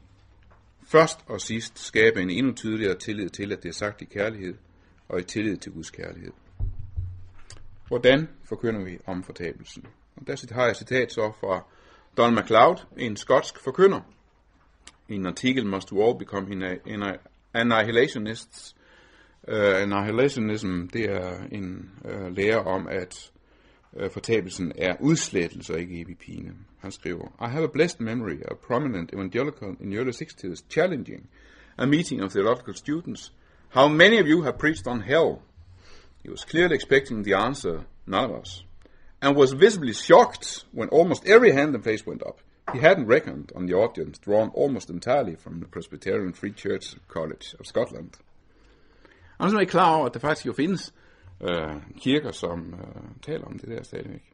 først og sidst skabe en endnu tydeligere tillid til, at det er sagt i kærlighed, og i tillid til Guds kærlighed. Hvordan forkynder vi om fortabelsen? Og der har jeg citat så fra Don MacLeod, en skotsk forkynder. I en artikel, Must We All Become Annihilationists. Uh, øh, annihilationism, det er en uh, lære om, at uh, fortabelsen er udslettelse og ikke evig pine. Han skriver, I have a blessed memory of prominent evangelical in the early 60s challenging a meeting of theological students. How many of you have preached on hell? He was clearly expecting the answer, none of us, and was visibly shocked when almost every hand and face went up. He hadn't reckoned on the audience drawn almost entirely from the Presbyterian Free Church College of Scotland. Han er ikke klar over, at der faktisk jo findes øh, kirker, som øh, taler om det der stadigvæk.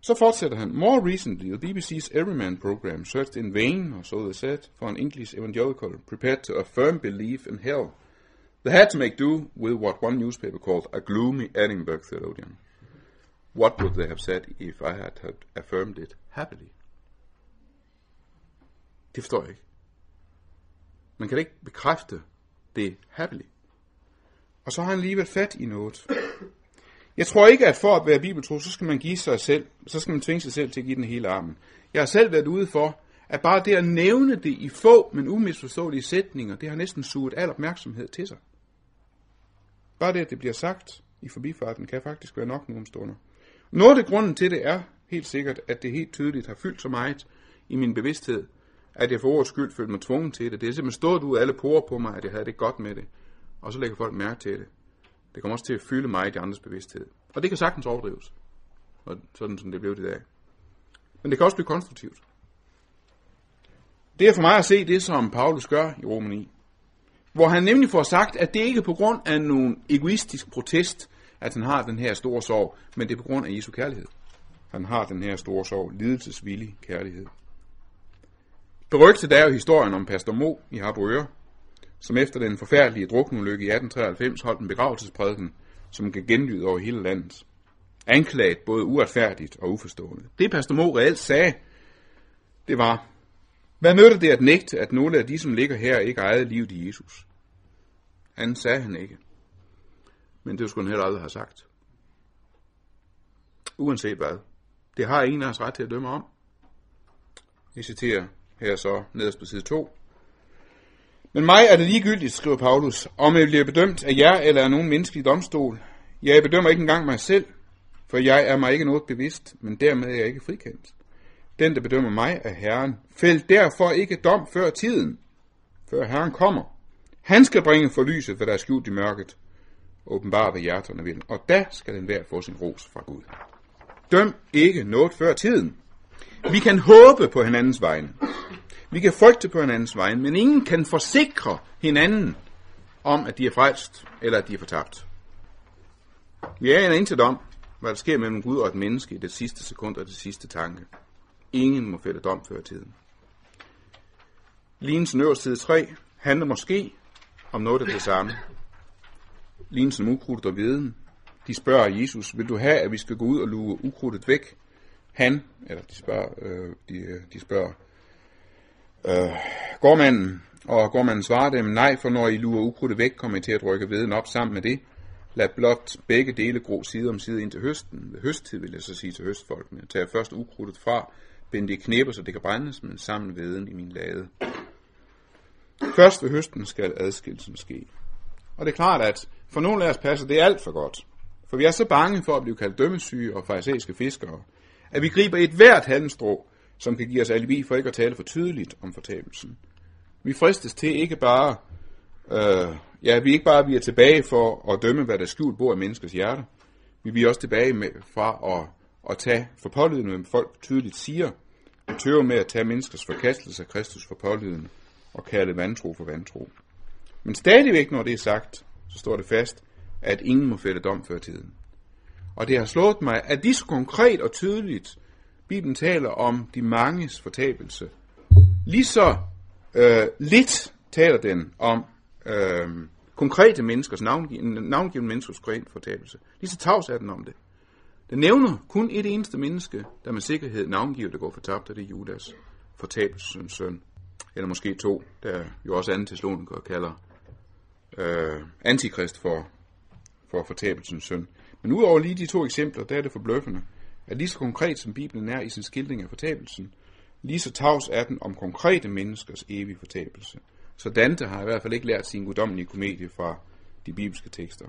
Så fortsætter han. More recently, the BBC's Everyman program searched in vain, or so they said, for an English evangelical prepared to affirm belief in hell. They had to make do with what one newspaper called a gloomy Edinburgh theologian. What would they have said if I had, had affirmed it happily? Det forstår jeg ikke. Man kan ikke bekræfte det happily. Og så har han alligevel fat i noget. Jeg tror ikke, at for at være bibeltro, så skal man give sig selv, så skal man tvinge sig selv til at give den hele armen. Jeg har selv været ude for, at bare det at nævne det i få, men umisforståelige sætninger, det har næsten suget al opmærksomhed til sig. Bare det, at det bliver sagt i forbifarten, kan faktisk være nok nogle stunder. Noget af grunden til det er helt sikkert, at det helt tydeligt har fyldt så meget i min bevidsthed, at jeg for ordets skyld følte mig tvungen til det. Det er simpelthen stået ud af alle porer på mig, at jeg havde det godt med det. Og så lægger folk mærke til det. Det kommer også til at fylde mig i de andres bevidsthed. Og det kan sagtens overdrives. Sådan som det blev i dag. Men det kan også blive konstruktivt. Det er for mig at se det, som Paulus gør i Roman 9. hvor han nemlig får sagt, at det ikke er på grund af nogen egoistisk protest, at han har den her store sorg, men det er på grund af Jesu kærlighed. Han har den her store sorg, lidelsesvillig kærlighed. Berygtet er jo historien om Pastor Mo i Harboøre, som efter den forfærdelige druknulykke i 1893 holdt en begravelsesprædiken, som kan genlyde over hele landet. Anklaget både uretfærdigt og uforstående. Det Pastor Mo reelt sagde, det var, hvad nytter det at nægte, at nogle af de, som ligger her, ikke ejede livet i Jesus? Han sagde han ikke. Men det skulle han heller aldrig have sagt. Uanset hvad. Det har ingen af os ret til at dømme om. Jeg citerer her så nederst på side 2. Men mig er det ligegyldigt, skriver Paulus, om jeg bliver bedømt af jer eller af nogen menneskelig domstol. Jeg bedømmer ikke engang mig selv, for jeg er mig ikke noget bevidst, men dermed er jeg ikke frikendt. Den, der bedømmer mig, er Herren. Fæld derfor ikke dom før tiden, før Herren kommer. Han skal bringe for lyset, hvad der er skjult i mørket, åbenbare hvad hjerterne vil, og da skal den hver få sin ros fra Gud. Døm ikke noget før tiden. Vi kan håbe på hinandens vegne. Vi kan frygte på hinandens vegne, men ingen kan forsikre hinanden om, at de er frelst, eller at de er fortabt. Vi er intet om, hvad der sker mellem Gud og et menneske i det sidste sekund og det sidste tanke. Ingen må fælde dom før tiden. Lignelsen øverst side 3 handler måske om noget af det samme. Lignelsen som ukrudt og viden. De spørger Jesus, vil du have, at vi skal gå ud og luge ukrudtet væk? Han, eller de spørger, øh, de, øh, de spørger øh, gårdmanden, og gårdmanden svarer dem, nej, for når I lurer ukrudtet væk, kommer I til at rykke veden op sammen med det. Lad blot begge dele gro side om side ind til høsten. Ved høsttid vil jeg så sige til høstfolkene. Tag først ukrudtet fra, bind det i knæber, så det kan brændes, men sammen veden i min lade. Først ved høsten skal adskillelsen ske. Og det er klart, at for nogle af os passer det alt for godt. For vi er så bange for at blive kaldt dømmesyge og farisæiske fiskere, at vi griber et hvert halmstrå, som kan give os alibi for ikke at tale for tydeligt om fortabelsen. Vi fristes til ikke bare, øh, ja, vi ikke bare vi er tilbage for at dømme, hvad der skjult bor i menneskers hjerte. Vi er også tilbage med, fra at, at tage for pålydende, hvad folk tydeligt siger, og tøver med at tage menneskers forkastelse af Kristus for pålydende, og kalde vantro for vantro. Men stadigvæk, når det er sagt, så står det fast, at ingen må fælde dom før tiden. Og det har slået mig, at lige så konkret og tydeligt, Bibelen taler om de manges fortabelse. Lige så øh, lidt taler den om øh, konkrete menneskers, navngivende, navngivende menneskers konkrete fortabelse. Lige så tavs er den om det. Den nævner kun et eneste menneske, der med sikkerhed navngiver, der går fortabt, og det er Judas, fortabelsens søn. Eller måske to, der jo også anden Thessaloniker kalder øh, antikrist for, for fortabelsens søn. Men udover lige de to eksempler, der er det forbløffende, at lige så konkret som Bibelen er i sin skildring af fortabelsen, lige så tavs er den om konkrete menneskers evige fortabelse. Så Dante har i hvert fald ikke lært sin guddommelige komedie fra de bibelske tekster.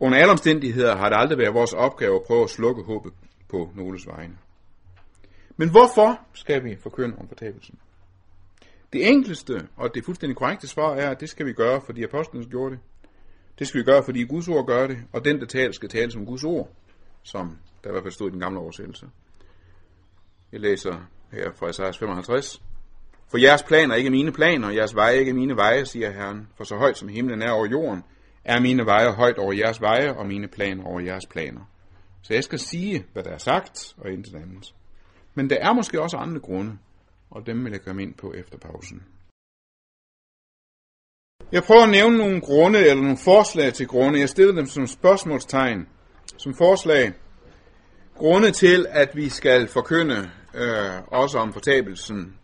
Under alle omstændigheder har det aldrig været vores opgave at prøve at slukke håbet på Noles vegne. Men hvorfor skal vi forkynde om fortabelsen? Det enkleste og det fuldstændig korrekte svar er, at det skal vi gøre, fordi apostlene gjorde det. Det skal vi gøre, fordi Guds ord gør det, og den, der taler, skal tale som Guds ord, som der i hvert fald stod i den gamle oversættelse. Jeg læser her fra Isaias 55. For jeres planer er ikke mine planer, og jeres veje er ikke mine veje, siger Herren. For så højt som himlen er over jorden, er mine veje højt over jeres veje, og mine planer over jeres planer. Så jeg skal sige, hvad der er sagt, og intet andet. Men der er måske også andre grunde, og dem vil jeg komme ind på efter pausen. Jeg prøver at nævne nogle grunde, eller nogle forslag til grunde. Jeg stiller dem som spørgsmålstegn, som forslag. Grunde til, at vi skal forkynde øh, også om fortabelsen,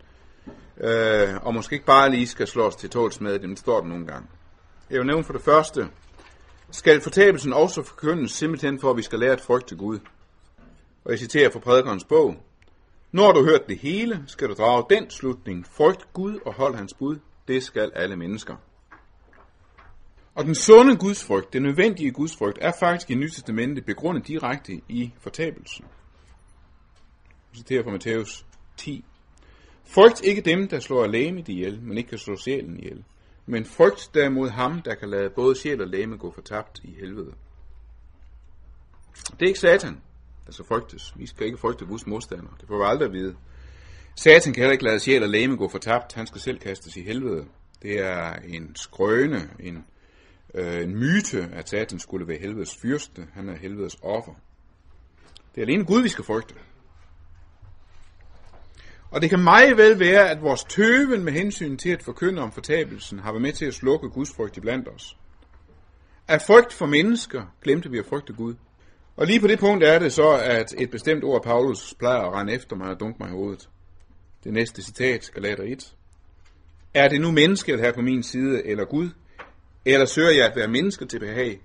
øh, og måske ikke bare lige skal slå os til tåls med det, men står der nogle gange. Jeg vil nævne for det første, skal fortabelsen også forkyndes simpelthen for, at vi skal lære at frygte Gud. Og jeg citerer fra prædikernes bog. Når du har hørt det hele, skal du drage den slutning. Frygt Gud og hold hans bud. Det skal alle mennesker. Og den sunde gudsfrygt, den nødvendige gudsfrygt, er faktisk i Nyttestamentet begrundet direkte i fortabelsen. Jeg citerer fra Matthæus 10. Frygt ikke dem, der slår lægemet ihjel, men ikke kan slå sjælen ihjel. Men frygt derimod ham, der kan lade både sjæl og læme gå fortabt i helvede. Det er ikke Satan, altså så frygtes. Vi skal ikke frygte Guds modstander. Det får vi aldrig at vide. Satan kan heller ikke lade sjæl og læme gå fortabt. Han skal selv kastes i helvede. Det er en skrøne, en, øh, en myte, at Satan skulle være helvedes fyrste. Han er helvedes offer. Det er alene Gud, vi skal frygte. Og det kan meget vel være, at vores tøven med hensyn til at forkynde om fortabelsen har været med til at slukke Guds frygt blandt os. Af frygt for mennesker glemte vi at frygte Gud. Og lige på det punkt er det så, at et bestemt ord Paulus plejer at rende efter mig og dunke mig i hovedet. Det næste citat, Galater 1. Er det nu mennesket her på min side, eller Gud? Eller søger jeg at være menneske til behag?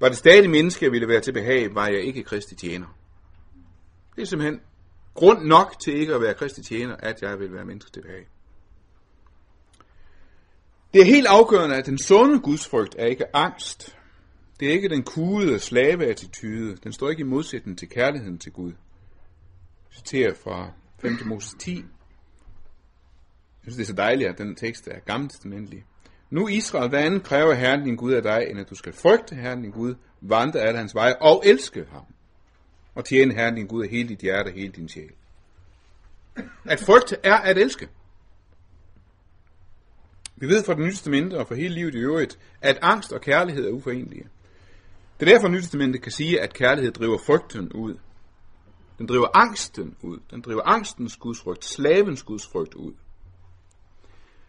Var det stadig menneske, jeg ville være til behag, var jeg ikke kristi tjener. Det er simpelthen grund nok til ikke at være kristi tjener, at jeg vil være menneske til behag. Det er helt afgørende, at den sunde gudsfrygt er ikke angst. Det er ikke den kugede slaveattitude. Den står ikke i modsætning til kærligheden til Gud. Jeg citerer fra 5. Moses 10. Jeg synes, det er så dejligt, at den tekst er gammeltestamentlig. Nu Israel, hvad andet kræver Herren din Gud af dig, end at du skal frygte Herren din Gud, vandre alle hans veje og elske ham. Og tjene Herren din Gud af hele dit hjerte og hele din sjæl. At frygte er at elske. Vi ved fra det nye testamente og fra hele livet i øvrigt, at angst og kærlighed er uforenelige. Det er derfor, at Testamentet kan sige, at kærlighed driver frygten ud. Den driver angsten ud. Den driver angstens gudsfrygt, slavens gudsfrygt ud.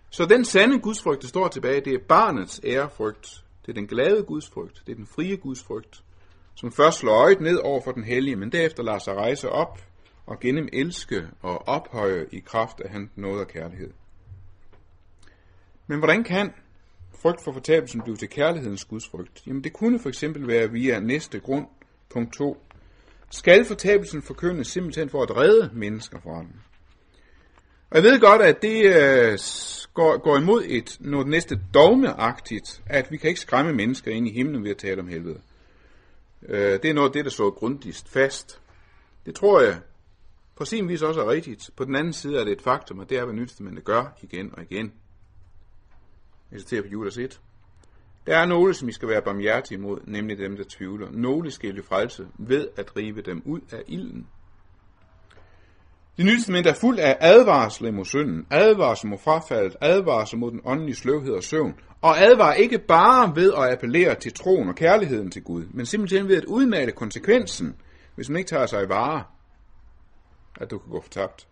Så den sande gudsfrygt, der står tilbage, det er barnets ærefrygt. Det er den glade gudsfrygt. Det er den frie gudsfrygt, som først slår øjet ned over for den hellige, men derefter lader sig rejse op og gennem elske og ophøje i kraft af hans nåde og kærlighed. Men hvordan kan frygt for fortabelsen blive til kærlighedens gudsfrygt? Jamen det kunne for eksempel være via næste grund, punkt 2. Skal fortabelsen forkyndes simpelthen for at redde mennesker fra den? Og jeg ved godt, at det øh, går, går imod et noget næste dogmeagtigt, at vi kan ikke skræmme mennesker ind i himlen ved at tale om helvede. Øh, det er noget af det, der står grundigst fast. Det tror jeg på sin vis også er rigtigt. På den anden side er det et faktum, og det er, hvad Nytestamentet gør igen og igen. Jeg citerer på Judas 1. Der er nogle, som I skal være barmhjertige imod, nemlig dem, der tvivler. Nogle skal I frelse ved at rive dem ud af ilden. Det nye testament er fuld af advarsler mod synden, advarsler mod frafaldet, advarsler mod den åndelige sløvhed og søvn, og advarer ikke bare ved at appellere til troen og kærligheden til Gud, men simpelthen ved at udmale konsekvensen, hvis man ikke tager sig i vare, at du kan gå fortabt.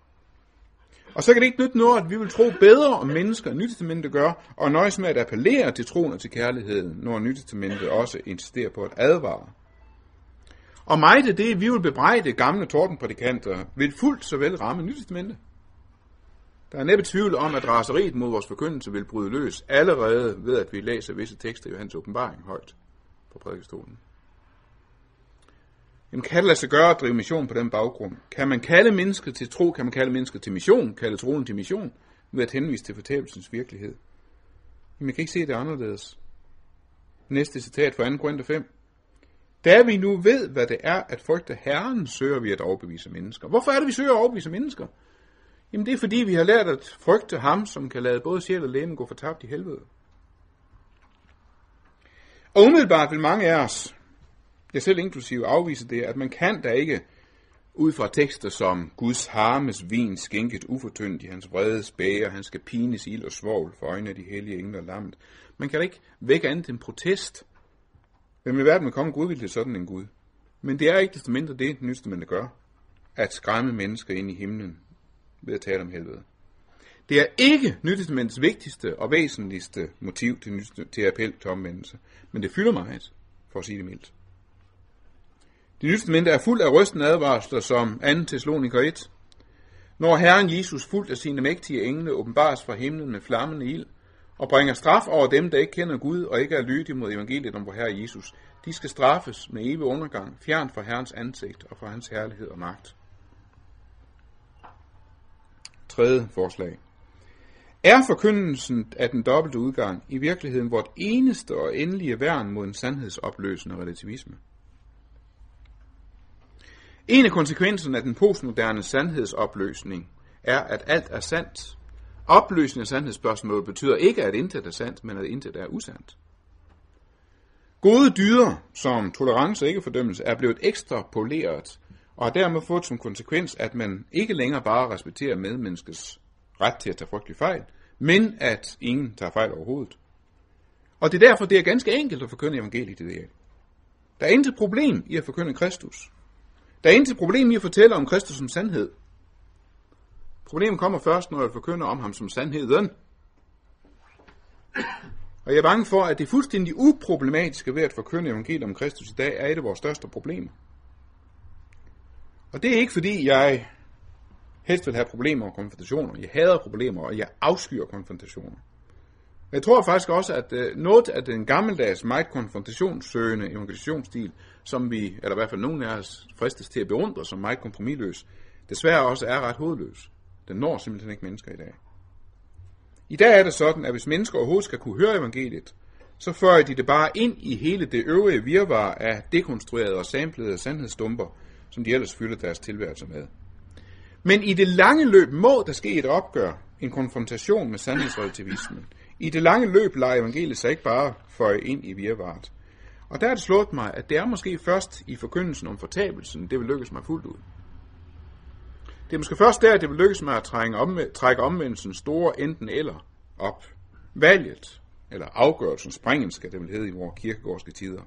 Og så kan det ikke nytte noget, at vi vil tro bedre om mennesker, end Nytestamentet gør, og nøjes med at appellere til troen og til kærligheden, når Nytestamentet også insisterer på at advare. Og mig det, det vi vil bebrejde gamle tordenprædikanter, vil fuldt såvel ramme Nytestamentet. Der er næppe tvivl om, at raseriet mod vores forkyndelse vil bryde løs allerede ved, at vi læser visse tekster i Johannes åbenbaring højt på prædikestolen. Jamen, kan det lade sig gøre at drive mission på den baggrund? Kan man kalde mennesket til tro? Kan man kalde mennesket til mission? Kalde troen til mission? Ved at henvise til fortabelsens virkelighed? Jamen, jeg kan ikke se det anderledes. Næste citat fra 2. Korinther 5. Da vi nu ved, hvad det er at frygte Herren, søger vi at overbevise mennesker. Hvorfor er det, vi søger at overbevise mennesker? Jamen det er fordi, vi har lært at frygte ham, som kan lade både sjæl og lægen gå fortabt i helvede. Og umiddelbart vil mange af os, jeg selv inklusive, afviser det, at man kan da ikke, ud fra tekster som Guds harmes vin skænket ufortyndt i hans vrede spæger, han skal pines ild og svovl for øjnene af de hellige engler og lammet. Man kan da ikke vække andet end protest. Hvem i verden vil komme Gud til sådan en Gud? Men det er ikke desto mindre det, nyste man gør. At skræmme mennesker ind i himlen ved at tale om helvede. Det er ikke Nytestamentets vigtigste og væsentligste motiv til, til appel til omvendelse, men det fylder meget, for at sige det mildt. Det nye testamente er fuld af rystende advarsler som 2. Thessaloniker 1. Når Herren Jesus fuldt af sine mægtige engle åbenbares fra himlen med flammende ild, og bringer straf over dem, der ikke kender Gud og ikke er lydige mod evangeliet om vor Herre Jesus, de skal straffes med evig undergang, fjern fra Herrens ansigt og fra hans herlighed og magt. Tredje forslag. Er forkyndelsen af den dobbelte udgang i virkeligheden vort eneste og endelige værn mod en sandhedsopløsende relativisme? En af konsekvenserne af den postmoderne sandhedsopløsning er, at alt er sandt. Opløsning af sandhedsspørgsmålet betyder ikke, at intet er sandt, men at intet er usandt. Gode dyder, som tolerance og ikke fordømmelse, er blevet ekstra poleret, og har dermed fået som konsekvens, at man ikke længere bare respekterer medmenneskets ret til at tage frygtelig fejl, men at ingen tager fejl overhovedet. Og det er derfor, det er ganske enkelt at forkynde evangeliet i det. Der er intet problem i at forkynde Kristus. Der er intet problem i at fortælle om Kristus som sandhed. Problemet kommer først, når jeg forkynder om ham som sandheden. Og jeg er bange for, at det fuldstændig uproblematiske ved at forkynde evangeliet om Kristus i dag, er et af vores største problemer. Og det er ikke fordi, jeg helst vil have problemer og konfrontationer. Jeg hader problemer, og jeg afskyer konfrontationer. Jeg tror faktisk også, at øh, noget af den gammeldags, meget konfrontationssøgende evangelisationsstil, som vi, eller i hvert fald nogen af os, fristes til at beundre som meget kompromilløs, desværre også er ret hovedløs. Den når simpelthen ikke mennesker i dag. I dag er det sådan, at hvis mennesker overhovedet skal kunne høre evangeliet, så fører de det bare ind i hele det øvrige virvar af dekonstruerede og samplede sandhedsstumper, som de ellers fylder deres tilværelse med. Men i det lange løb må der ske et opgør, en konfrontation med sandhedsrelativismen. I det lange løb lader evangeliet sig ikke bare føje ind i virvaret. Og der er det slået mig, at det er måske først i forkyndelsen om fortabelsen, det vil lykkes mig fuldt ud. Det er måske først der, det vil lykkes mig at trække, om, trække omvendelsen store enten eller op. Valget, eller afgørelsen, springen skal det vel hedde i vores kirkegårdske tider.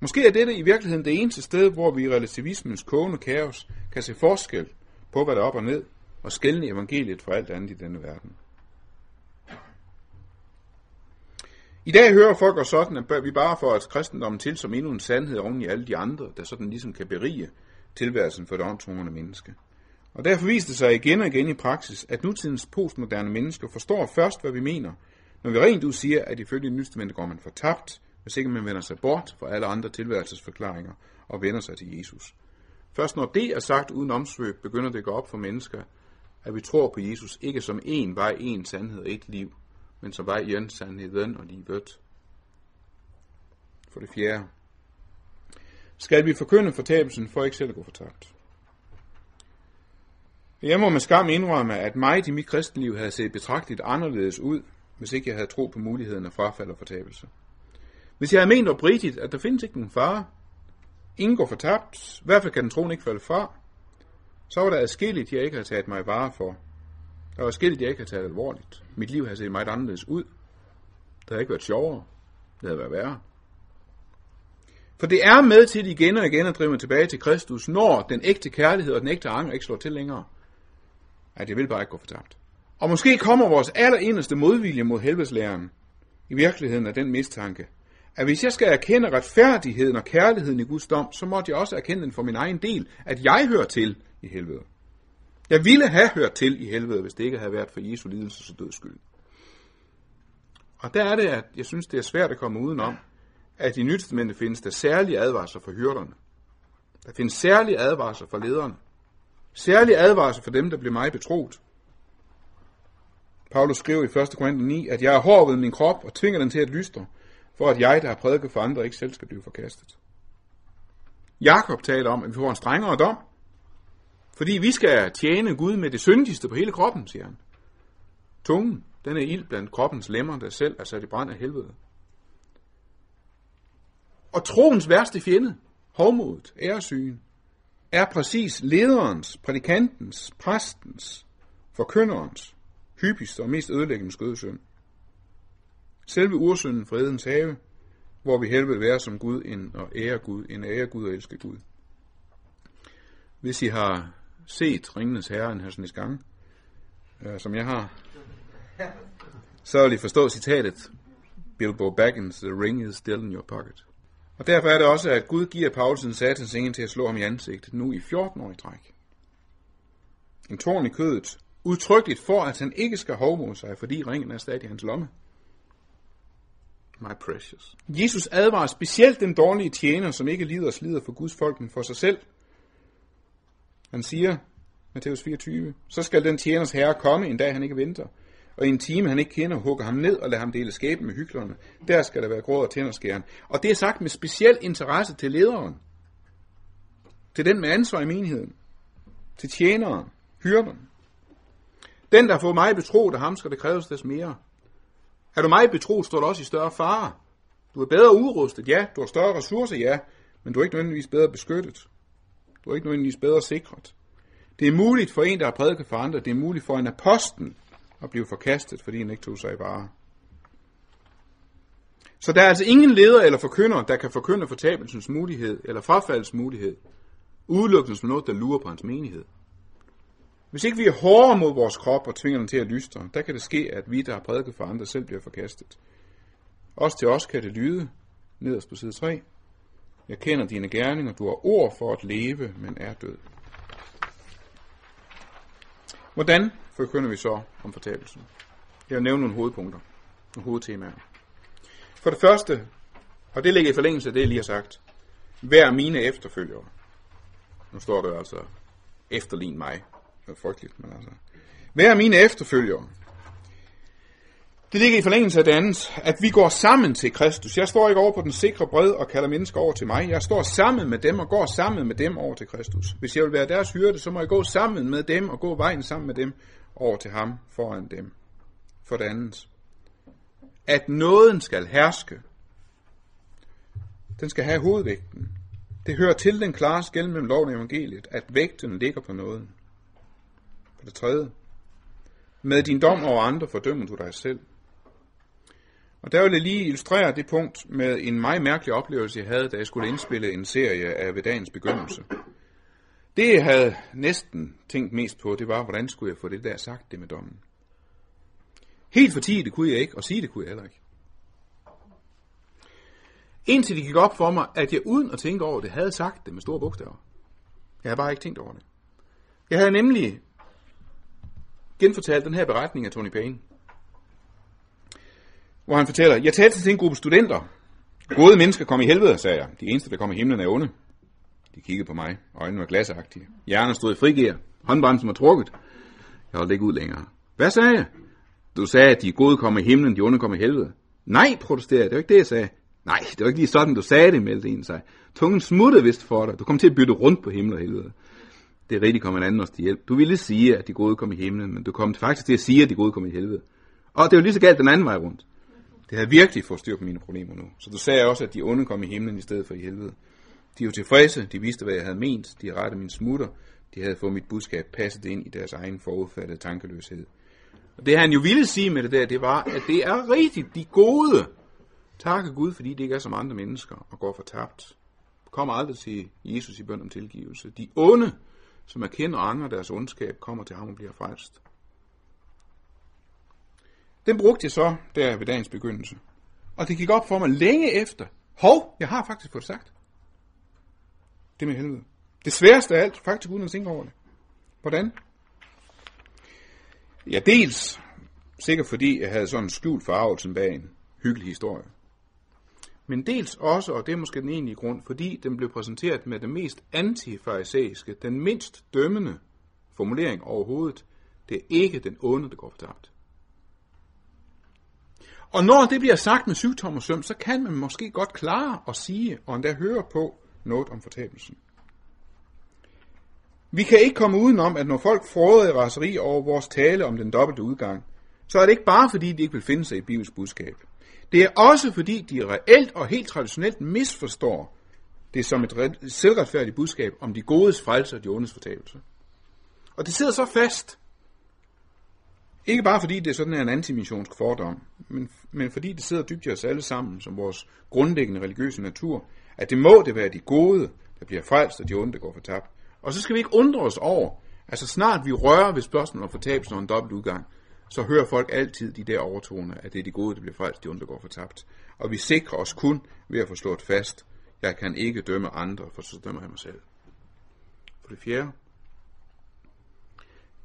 Måske er dette i virkeligheden det eneste sted, hvor vi i relativismens kogende kaos kan se forskel på, hvad der er op og ned, og skælne evangeliet for alt andet i denne verden. I dag hører folk også sådan, at vi bare får os kristendommen til som endnu en sandhed oven i alle de andre, der sådan ligesom kan berige tilværelsen for det åndshungrende menneske. Og derfor viste det sig igen og igen i praksis, at nutidens postmoderne mennesker forstår først, hvad vi mener, når vi rent ud siger, at ifølge Nytestamentet går man fortabt, hvis ikke man vender sig bort fra alle andre tilværelsesforklaringer og vender sig til Jesus. Først når det er sagt uden omsvøb, begynder det at gå op for mennesker, at vi tror på Jesus ikke som en vej, en sandhed og et liv, men som vej, en sandheden og livet. For det fjerde. Skal vi forkynde fortabelsen for ikke selv at gå fortabt? Jeg må med skam indrømme, at mig i mit kristenliv havde set betragteligt anderledes ud, hvis ikke jeg havde tro på muligheden af frafald og fortabelse. Hvis jeg havde ment oprigtigt, at der findes ikke nogen fare, ingen går fortabt, i hvert fald kan den troen ikke falde fra, så var der adskilligt, jeg ikke havde taget mig vare for. Der var skilt, jeg ikke havde taget alvorligt. Mit liv havde set meget anderledes ud. Det havde ikke været sjovere. Det havde været værre. For det er med til igen og igen at drive mig tilbage til Kristus, når den ægte kærlighed og den ægte anger ikke slår til længere. At jeg vil bare ikke gå fortabt. Og måske kommer vores allerinderste modvilje mod helvedeslæren i virkeligheden af den mistanke, at hvis jeg skal erkende retfærdigheden og kærligheden i Guds dom, så måtte jeg også erkende den for min egen del, at jeg hører til i helvede. Jeg ville have hørt til i helvede, hvis det ikke havde været for Jesu lidelse og døds skyld. Og der er det, at jeg synes, det er svært at komme udenom, at i Nytestamentet findes der særlige advarsler for hyrderne. Der findes særlige advarsler for lederne. Særlige advarsler for dem, der bliver mig betroet. Paulus skriver i 1. Korinther 9, at jeg er hård ved min krop og tvinger den til at lystre, for at jeg, der har prædiket for andre, ikke selv skal blive forkastet. Jakob taler om, at vi får en strengere dom, fordi vi skal tjene Gud med det syndigste på hele kroppen, siger han. Tungen, den er ild blandt kroppens lemmer, der selv er sat i brand af helvede. Og troens værste fjende, hovmodet, æresygen, er præcis lederens, prædikantens, præstens, forkynderens, hyppigste og mest ødelæggende skødesøn. Selve ursynden fredens have, hvor vi helvede være som Gud en, og ære Gud, en ære Gud og elske Gud. Hvis I har set Ringenes Herre en Hersens gang, øh, som jeg har, så vil I forstå citatet, Bilbo Baggins, the ring is still in your pocket. Og derfor er det også, at Gud giver Paulus en satans ingen til at slå ham i ansigtet, nu i 14 år i træk. En tårn i kødet, udtrykkeligt for, at han ikke skal hovmode sig, fordi ringen er stadig i hans lomme. My precious. Jesus advarer specielt den dårlige tjener, som ikke lider og slider for Guds folk, men for sig selv. Han siger, Matthæus 24, så skal den tjeners herre komme en dag, han ikke venter, og i en time, han ikke kender, hugger ham ned og lader ham dele skæben med hyklerne. Der skal der være gråd og tænderskæren. Og det er sagt med speciel interesse til lederen. Til den med ansvar i menigheden. Til tjeneren, hyrderen. Den, der får mig betroet af ham, skal det kræves des mere. Er du mig betroet, står du også i større fare. Du er bedre udrustet, ja. Du har større ressourcer, ja. Men du er ikke nødvendigvis bedre beskyttet. Du er ikke nødvendigvis bedre sikret. Det er muligt for en, der har prædiket for andre, det er muligt for en apostel at blive forkastet, fordi han ikke tog sig i vare. Så der er altså ingen leder eller forkynder, der kan forkynde fortabelsens mulighed eller frafaldets mulighed, udelukkende som noget, der lurer på hans menighed. Hvis ikke vi er hårdere mod vores krop og tvinger den til at lystre, der kan det ske, at vi, der har prædiket for andre, selv bliver forkastet. Også til os kan det lyde, nederst på side 3. Jeg kender dine gerninger, du har ord for at leve, men er død. Hvordan forkynder vi så om fortabelsen? Jeg vil nævne nogle hovedpunkter, nogle hovedtemaer. For det første, og det ligger i forlængelse af det, jeg lige har sagt, vær mine efterfølgere. Nu står der altså, efterlign mig. Det er frygteligt, men altså. Vær mine efterfølgere. Det ligger i forlængelse af det andet, at vi går sammen til Kristus. Jeg står ikke over på den sikre bred og kalder mennesker over til mig. Jeg står sammen med dem og går sammen med dem over til Kristus. Hvis jeg vil være deres hyrde, så må jeg gå sammen med dem og gå vejen sammen med dem over til ham foran dem. For det andet, at nåden skal herske. Den skal have hovedvægten. Det hører til den klare skæld mellem loven og evangeliet, at vægten ligger på nåden. For det tredje, med din dom over andre fordømmer du dig selv. Og der vil jeg lige illustrere det punkt med en meget mærkelig oplevelse, jeg havde, da jeg skulle indspille en serie af ved dagens begyndelse. Det, jeg havde næsten tænkt mest på, det var, hvordan skulle jeg få det der sagt, det med dommen. Helt for det kunne jeg ikke, og sige det kunne jeg heller ikke. Indtil det gik op for mig, at jeg uden at tænke over det, havde sagt det med store bogstaver. Jeg havde bare ikke tænkt over det. Jeg havde nemlig genfortalt den her beretning af Tony Payne hvor han fortæller, jeg talte til en gruppe studenter. Gode mennesker kom i helvede, sagde jeg. De eneste, der kom i himlen, er onde. De kiggede på mig. Øjnene var glasagtige. Hjernen stod i frigear. Håndbremsen var trukket. Jeg holdt ikke ud længere. Hvad sagde jeg? Du sagde, at de gode kommer i himlen, de onde kommer i helvede. Nej, protesterede jeg. Det var ikke det, jeg sagde. Nej, det var ikke lige sådan, du sagde det, meldte en sig. Tungen smuttede vist for dig. Du kom til at bytte rundt på himmel og helvede. Det er rigtigt, kom en anden os til hjælp. Du ville sige, at de gode kom i himlen, men du kom faktisk til at sige, at de gode kom i helvede. Og det var lige så galt den anden vej rundt. Det havde virkelig fået styr på mine problemer nu. Så du sagde også, at de onde kom i himlen i stedet for i helvede. De var tilfredse, de vidste, hvad jeg havde ment, de rettede min smutter, de havde fået mit budskab passet ind i deres egen forudfattede tankeløshed. Og det han jo ville sige med det der, det var, at det er rigtigt, de gode. Takke Gud, fordi det ikke er som andre mennesker og går fortabt. Kommer aldrig til Jesus i bøn om tilgivelse. De onde, som erkender anger deres ondskab, kommer til ham og bliver frelst. Den brugte jeg så der ved dagens begyndelse. Og det gik op for mig længe efter. Hov, jeg har faktisk fået sagt. Det med helvede. Det sværeste af alt, faktisk uden at tænke over det. Hvordan? Ja, dels sikkert fordi jeg havde sådan en skjult forarvelsen bag en hyggelig historie. Men dels også, og det er måske den egentlige grund, fordi den blev præsenteret med den mest antifarisæiske, den mindst dømmende formulering overhovedet. Det er ikke den onde, der går fortabt. Og når det bliver sagt med sygdom og søm, så kan man måske godt klare at sige, og endda høre på noget om fortabelsen. Vi kan ikke komme udenom, at når folk fråder i raseri over vores tale om den dobbelte udgang, så er det ikke bare fordi, de ikke vil finde sig i Bibels budskab. Det er også fordi, de reelt og helt traditionelt misforstår det som et selvretfærdigt budskab om de godes frelse og de ondes fortabelse. Og det sidder så fast, ikke bare fordi det er sådan en antimissionsk fordom, men, men fordi det sidder dybt i os alle sammen, som vores grundlæggende religiøse natur, at det må det være de gode, der bliver frelst, og de onde, der går fortabt. Og så skal vi ikke undre os over, så snart vi rører ved spørgsmålet om fortabelsen og en dobbelt udgang, så hører folk altid de der overtoner, at det er de gode, der bliver frelst, de onde, der går fortabt. Og vi sikrer os kun ved at få slået fast, jeg kan ikke dømme andre, for så dømmer jeg mig selv. For det fjerde,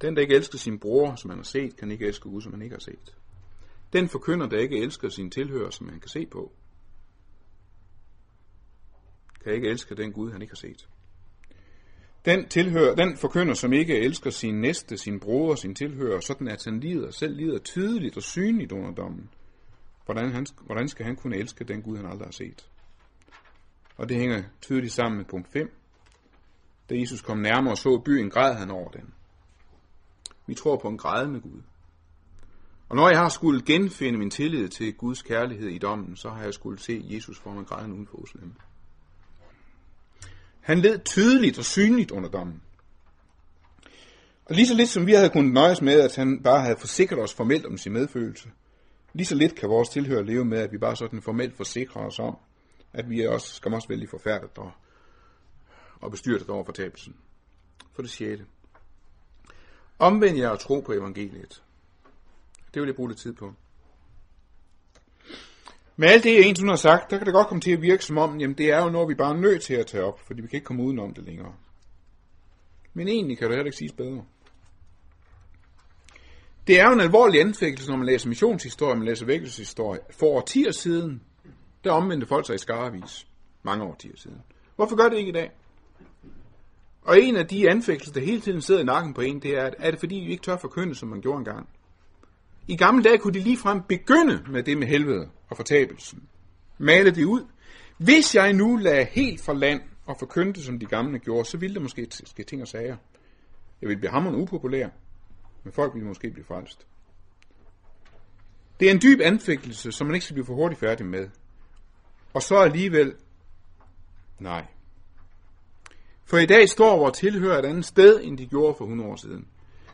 den, der ikke elsker sin bror, som han har set, kan ikke elske Gud, som han ikke har set. Den forkynder, der ikke elsker sin tilhører, som han kan se på, kan ikke elske den Gud, han ikke har set. Den, tilhører, den forkynder, som ikke elsker sin næste, sin bror, sin tilhører, sådan at han lider, selv lider tydeligt og synligt under dommen. Hvordan, han, hvordan skal han kunne elske den Gud, han aldrig har set? Og det hænger tydeligt sammen med punkt 5. Da Jesus kom nærmere og så byen, græd han over den. Vi tror på en grædende Gud. Og når jeg har skulle genfinde min tillid til Guds kærlighed i dommen, så har jeg skulle se Jesus for mig grædende uden for Jerusalem. Han led tydeligt og synligt under dommen. Og lige så lidt som vi havde kunnet nøjes med, at han bare havde forsikret os formelt om sin medfølelse, lige så lidt kan vores tilhører leve med, at vi bare sådan formelt forsikrer os om, at vi også skal også vælge forfærdet og, og bestyrtet over fortabelsen. For det sjette. Omvend jer og tro på evangeliet. Det vil jeg bruge lidt tid på. Med alt det, jeg egentlig har sagt, der kan det godt komme til at virke som om, jamen det er jo noget, vi bare er nødt til at tage op, fordi vi kan ikke komme udenom det længere. Men egentlig kan det heller ikke siges bedre. Det er jo en alvorlig anfægtelse, når man læser missionshistorie, man læser vækkelseshistorie. For årtier siden, der omvendte folk sig i skarevis. Mange årtier siden. Hvorfor gør det ikke i dag? Og en af de anfægtelser, der hele tiden sidder i nakken på en, det er, at er det fordi, vi ikke tør forkynde, som man gjorde engang? I gamle dage kunne de ligefrem begynde med det med helvede og fortabelsen. Male det ud. Hvis jeg nu lagde helt fra land og forkyndte, som de gamle gjorde, så ville der måske ske ting og sager. Jeg ville blive hammerende upopulær, men folk ville måske blive frelst. Det er en dyb anfægtelse, som man ikke skal blive for hurtigt færdig med. Og så alligevel, nej. For i dag står vores tilhører et andet sted, end de gjorde for 100 år siden.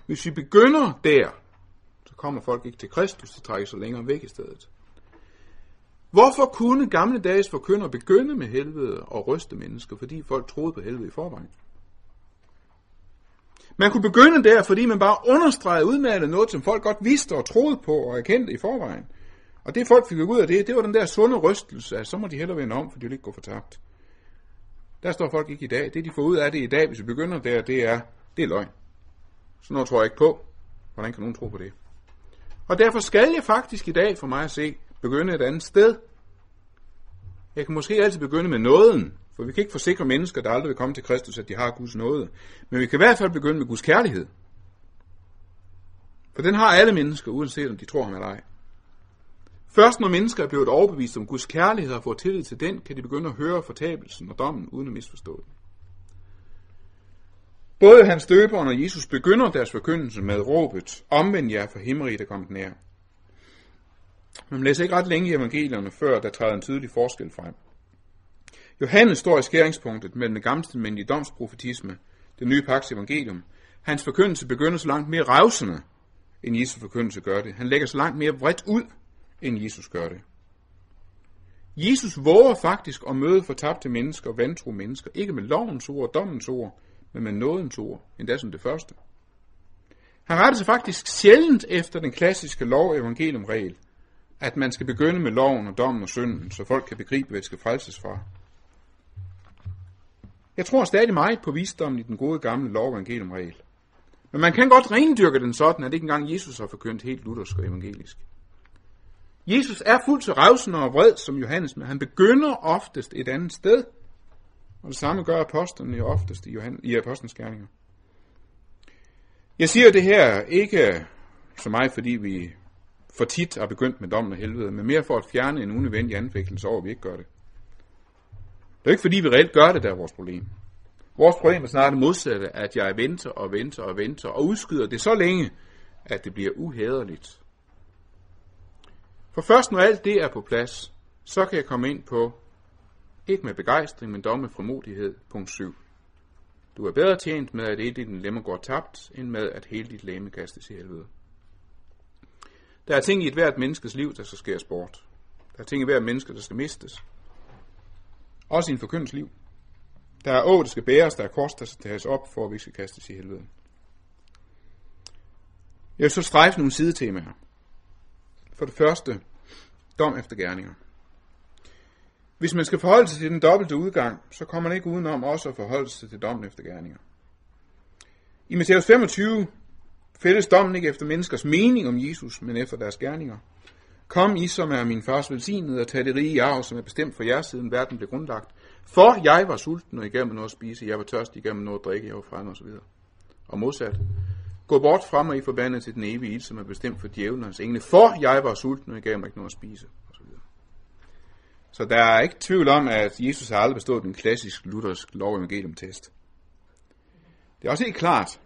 Hvis vi begynder der, så kommer folk ikke til Kristus, de trækker sig længere væk i stedet. Hvorfor kunne gamle dages forkynder begynde med helvede og ryste mennesker, fordi folk troede på helvede i forvejen? Man kunne begynde der, fordi man bare understregede udmærket noget, som folk godt vidste og troede på og erkendte i forvejen. Og det folk fik ud af det, det var den der sunde rystelse, at så må de hellere vende om, for de vil ikke gå fortabt. Der står folk ikke i dag. Det de får ud af det i dag, hvis vi begynder der, det er, det er løgn. Så noget tror jeg ikke på. Hvordan kan nogen tro på det? Og derfor skal jeg faktisk i dag, for mig at se, begynde et andet sted. Jeg kan måske altid begynde med nåden, for vi kan ikke forsikre mennesker, der aldrig vil komme til Kristus, at de har Guds nåde. Men vi kan i hvert fald begynde med Guds kærlighed. For den har alle mennesker, uanset om de tror ham eller ej. Først når mennesker er blevet overbevist om Guds kærlighed og får tillid til den, kan de begynde at høre fortabelsen og dommen uden at misforstå den. Både hans døberen og Jesus begynder deres forkyndelse med råbet, omvend jer for himmeriget er kommet nær. Man læser ikke ret længe i evangelierne, før der træder en tydelig forskel frem. Johannes står i skæringspunktet mellem den gamle domsprofetisme, det nye pagts evangelium. Hans forkyndelse begynder så langt mere revsende, end Jesu forkyndelse gør det. Han lægger så langt mere vredt ud, end Jesus gør det. Jesus våger faktisk at møde fortabte mennesker og vantro mennesker, ikke med lovens ord og dommens ord, men med nådens ord, endda som det første. Han retter sig faktisk sjældent efter den klassiske lov-evangelium-regel, at man skal begynde med loven og dommen og synden, så folk kan begribe, hvad de skal frelses fra. Jeg tror stadig meget på visdommen i den gode gamle lov evangelium regel. Men man kan godt rendyrke den sådan, at ikke engang Jesus har forkyndt helt luthersk og evangelisk. Jesus er fuldt så revsende og vred som Johannes, men han begynder oftest et andet sted. Og det samme gør apostlen jo oftest i, Johannes, i apostlenes gerninger. Jeg siger det her ikke så meget, fordi vi for tit har begyndt med dommen og helvede, men mere for at fjerne en unødvendig anfægtelse over, at vi ikke gør det. Det er ikke fordi, vi reelt gør det, der er vores problem. Vores problem er snart det modsatte, at jeg venter og venter og venter og udskyder det så længe, at det bliver uhæderligt for først når alt det er på plads, så kan jeg komme ind på, ikke med begejstring, men dog med frimodighed, punkt 7. Du er bedre tjent med, at et i din lemmer går tabt, end med, at hele dit lemme kastes i helvede. Der er ting i et hvert menneskes liv, der skal skæres bort. Der er ting i hvert menneske, der skal mistes. Også i en forkyndes liv. Der er å, der skal bæres, der er kors, der skal tages op, for at vi skal kastes i helvede. Jeg vil så strejfe nogle sidetemaer. For det første, dom efter gerninger. Hvis man skal forholde sig til den dobbelte udgang, så kommer man ikke udenom også at forholde sig til dommen efter gerninger. I Matthæus 25 fælles dommen ikke efter menneskers mening om Jesus, men efter deres gerninger. Kom I, som er min fars velsignede, og tag det rige arv, som er bestemt for jer, siden verden blev grundlagt. For jeg var sulten, og I gav mig noget at spise, jeg var tørstig, I gav mig noget at drikke, jeg var fremme osv. Og modsat. Gå bort fra mig, I forbandet til den evige ild, som er bestemt for djævlen og hans engle. For jeg var sulten, og jeg gav mig ikke noget at spise. Og så, videre. så der er ikke tvivl om, at Jesus har aldrig bestået den klassisk luthersk lov evangelium test. Det er også helt klart,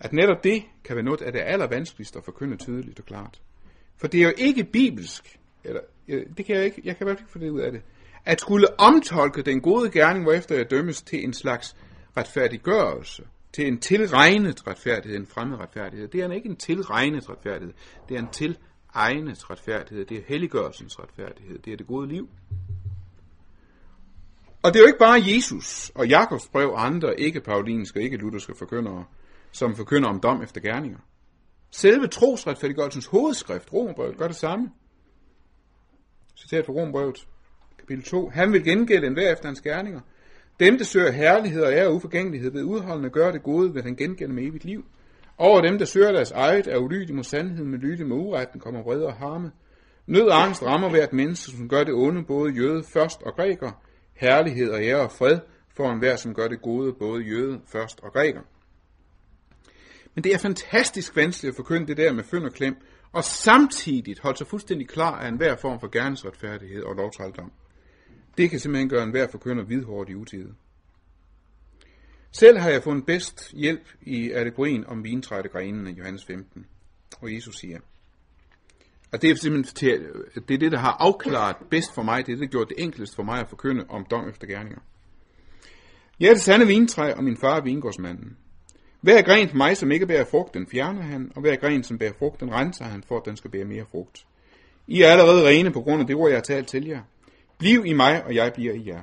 at netop det kan være noget af det allervanskeligste at forkynde tydeligt og klart. For det er jo ikke bibelsk, eller det kan jeg ikke, jeg kan i hvert fald ikke få det ud af det, at skulle omtolke den gode gerning, hvorefter jeg dømmes til en slags retfærdiggørelse til en tilregnet retfærdighed, en fremmed retfærdighed. Det er ikke en tilregnet retfærdighed, det er en tilegnet retfærdighed, det er helliggørelsens retfærdighed, det er det gode liv. Og det er jo ikke bare Jesus og Jakobs brev og andre ikke paulinske og ikke lutherske forkyndere, som forkynder om dom efter gerninger. Selve trosretfærdiggørelsens hovedskrift, Romerbrevet, gør det samme. Citat fra Romerbrevet, kapitel 2. Han vil gengælde enhver efter hans gerninger. Dem, der søger herlighed og ære og uforgængelighed, ved udholdende gøre det gode, vil han gengælde med evigt liv. Over dem, der søger deres eget, er ulydig mod sandheden, med lydig mod uretten, kommer vrede og harme. Nød og angst rammer hvert menneske, som gør det onde, både jøde først og græker. Herlighed og ære og fred for enhver, som gør det gode, både jøde først og græker. Men det er fantastisk vanskeligt at forkynde det der med fynd og klem, og samtidig holde sig fuldstændig klar af enhver form for gerningsretfærdighed og lovtrældom. Det kan simpelthen gøre enhver forkynder vidhårdt i utide. Selv har jeg fundet bedst hjælp i allegorien om vintrættegrenen i Johannes 15, og Jesus siger, og det er simpelthen til, det, er det, der har afklaret bedst for mig, det er det, der gjort det enklest for mig at forkynde om dom efter gerninger. Jeg er det sande vintræ, og min far er vingårdsmanden. Hver gren for mig, som ikke bærer frugt, den fjerner han, og hver gren, som bærer frugt, den renser han, for at den skal bære mere frugt. I er allerede rene på grund af det ord, jeg har talt til jer. Bliv i mig, og jeg bliver i jer.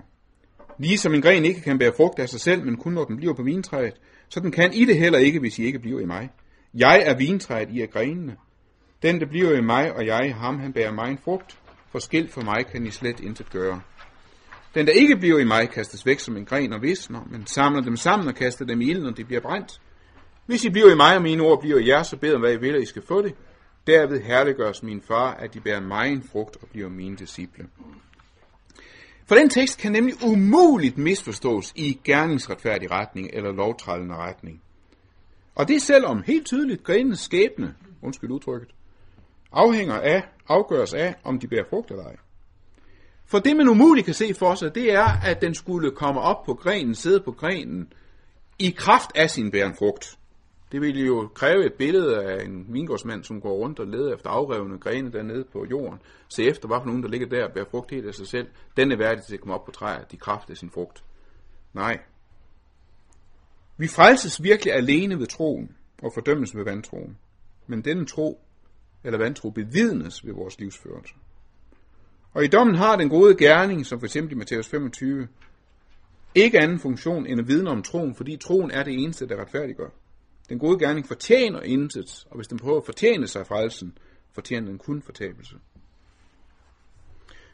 Ligesom en gren ikke kan bære frugt af sig selv, men kun når den bliver på vintræet, så den kan I det heller ikke, hvis I ikke bliver i mig. Jeg er vintræet, I er grenene. Den, der bliver i mig, og jeg i ham, han bærer mig en frugt. For skilt for mig kan I slet intet gøre. Den, der ikke bliver i mig, kastes væk som en gren og visner, men samler dem sammen og kaster dem i ilden, når de bliver brændt. Hvis I bliver i mig, og mine ord bliver i jer, så bed om, hvad I vil, at I skal få det. Derved herliggøres min far, at de bærer mig en frugt og bliver mine disciple. For den tekst kan nemlig umuligt misforstås i gerningsretfærdig retning eller lovtrællende retning. Og det selvom helt tydeligt grenens skæbne, undskyld udtrykket, afhænger af, afgøres af, om de bærer frugt eller ej. For det, man umuligt kan se for sig, det er, at den skulle komme op på grenen, sidde på grenen, i kraft af sin bærende frugt. Det ville jo kræve et billede af en vingårdsmand, som går rundt og leder efter afrevne grene dernede på jorden. Se efter, hvad for nogen, der ligger der og bærer frugt helt af sig selv. Den er værdig til at komme op på træet, de kraft af sin frugt. Nej. Vi frelses virkelig alene ved troen og fordømmes ved vantroen. Men denne tro eller vantro bevidnes ved vores livsførelse. Og i dommen har den gode gerning, som for eksempel i Matthæus 25, ikke anden funktion end at vidne om troen, fordi troen er det eneste, der retfærdiggør. Den gode gerning fortjener intet, og hvis den prøver at fortjene sig frelsen, fortjener den kun fortabelse.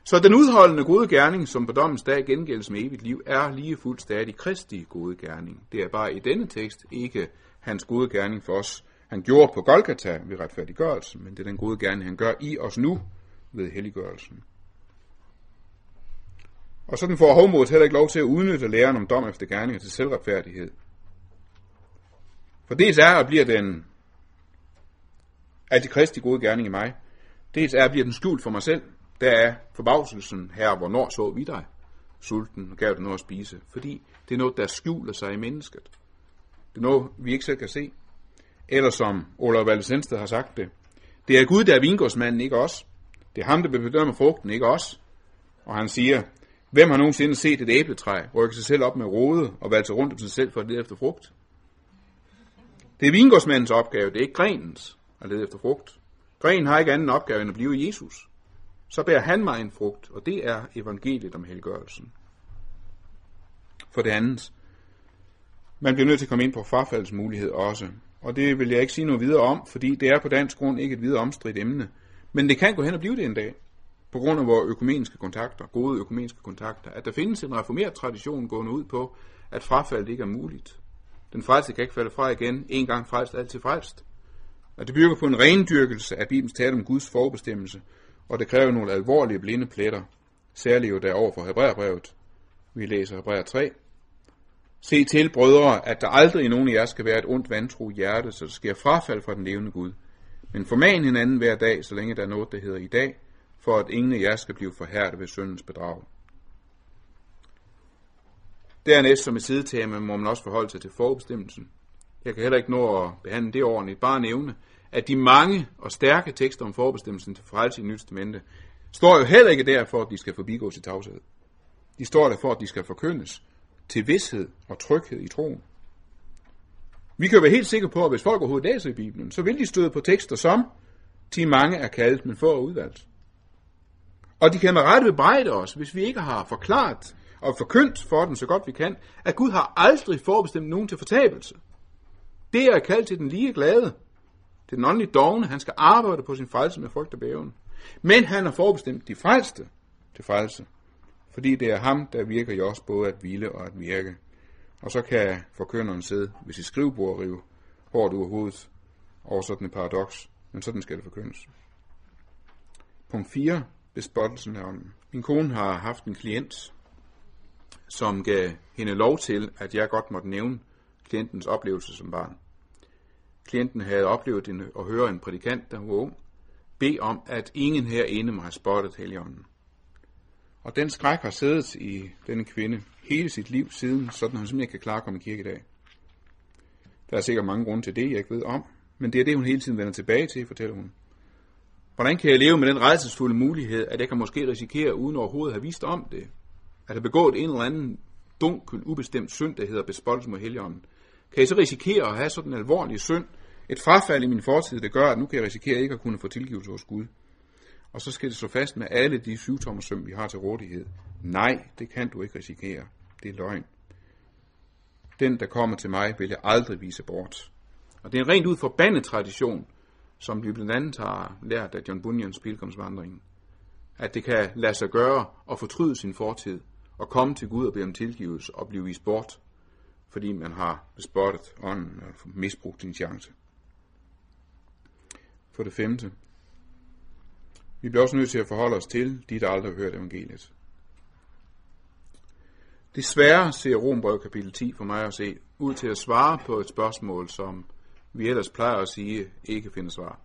Så den udholdende gode gerning, som på dommens dag gengældes med evigt liv, er lige fuldt stadig Kristi gode gerning. Det er bare i denne tekst ikke hans gode gerning for os. Han gjorde på Golgata ved retfærdiggørelsen, men det er den gode gerning, han gør i os nu ved helliggørelsen. Og sådan får hovmodet heller ikke lov til at udnytte læren om dom efter gerninger til selvretfærdighed. For dels er og bliver den antikristi gode gerning i mig, dels er og bliver den skjult for mig selv. Der er forbavselsen her, hvornår så vi dig, sulten, og gav dig noget at spise. Fordi det er noget, der skjuler sig i mennesket. Det er noget, vi ikke selv kan se. Eller som Olav Valsensted har sagt det, det er Gud, der er vingårdsmanden, ikke os. Det er ham, der bedømmer frugten, ikke os. Og han siger, hvem har nogensinde set et æbletræ rykke sig selv op med rode og valgte rundt om sig selv for at lede efter frugt? Det er vingårdsmandens opgave, det er ikke grenens at lede efter frugt. Grenen har ikke anden opgave end at blive Jesus. Så bærer han mig en frugt, og det er evangeliet om helgørelsen. For det andet, man bliver nødt til at komme ind på frafaldets mulighed også. Og det vil jeg ikke sige noget videre om, fordi det er på dansk grund ikke et videre omstridt emne. Men det kan gå hen og blive det en dag, på grund af vores økumeniske kontakter, gode økumeniske kontakter, at der findes en reformeret tradition gående ud på, at frafald ikke er muligt. Den frelste kan ikke falde fra igen, en gang frelst, altid frelst. Og det bygger på en rendyrkelse af Bibelens tale om Guds forbestemmelse, og det kræver nogle alvorlige blinde pletter, særligt jo derover for Hebræerbrevet. Vi læser Hebræer 3. Se til, brødre, at der aldrig i nogen af jer skal være et ondt vantro hjerte, så der sker frafald fra den levende Gud. Men forman hinanden hver dag, så længe der er noget, der hedder i dag, for at ingen af jer skal blive forhærdet ved syndens bedrag. Dernæst som et sidetema må man også forholde sig til forbestemmelsen. Jeg kan heller ikke nå at behandle det ordentligt, bare nævne, at de mange og stærke tekster om forbestemmelsen til frelse i Nyt Testamente står jo heller ikke der for, at de skal forbigå i tavshed. De står der for, at de skal forkyndes til vidshed og tryghed i troen. Vi kan være helt sikre på, at hvis folk overhovedet læser i Bibelen, så vil de støde på tekster som, til mange er kaldt, men få er udvalgt. Og de kan med rette bebrejde os, hvis vi ikke har forklaret og forkyndt for dem så godt vi kan, at Gud har aldrig forbestemt nogen til fortabelse. Det er kaldt til den lige glade, til den åndelige dogne, han skal arbejde på sin frelse med frygt og bæven. Men han har forbestemt de frelste til frelse, fordi det er ham, der virker i os både at hvile og at virke. Og så kan forkynderen sidde ved sit skrivebord og rive hårdt ud af hovedet over sådan et paradoks, men sådan skal det forkyndes. Punkt 4. Bespottelsen af ånden. Min kone har haft en klient, som gav hende lov til, at jeg godt måtte nævne klientens oplevelse som barn. Klienten havde oplevet en, at høre en prædikant, der var ung, bede om, at ingen herinde må have spottet heligånden. Og den skræk har siddet i denne kvinde hele sit liv siden, sådan hun simpelthen ikke kan klare at komme i kirke i dag. Der er sikkert mange grunde til det, jeg ikke ved om, men det er det, hun hele tiden vender tilbage til, fortæller hun. Hvordan kan jeg leve med den redselsfulde mulighed, at jeg kan måske risikere, uden overhovedet at have vist om det, at have begået en eller anden dunkel, ubestemt synd, der hedder bespottelse mod Helligånden? Kan jeg så risikere at have sådan en alvorlig synd, et frafald i min fortid, der gør, at nu kan jeg risikere ikke at kunne få tilgivelse hos Gud? Og så skal det stå fast med alle de syvtommersøm, vi har til rådighed. Nej, det kan du ikke risikere. Det er løgn. Den, der kommer til mig, vil jeg aldrig vise bort. Og det er en rent ud forbandet tradition, som vi blandt andet har lært af John Bunyans pilgrimsvandring. At det kan lade sig gøre at fortryde sin fortid, og komme til Gud og bede om tilgivelse og blive vist bort, fordi man har bespottet ånden og misbrugt sin chance. For det femte, vi bliver også nødt til at forholde os til de, der aldrig har hørt evangeliet. Desværre ser Rombrev kapitel 10 for mig at se ud til at svare på et spørgsmål, som vi ellers plejer at sige ikke finder svar.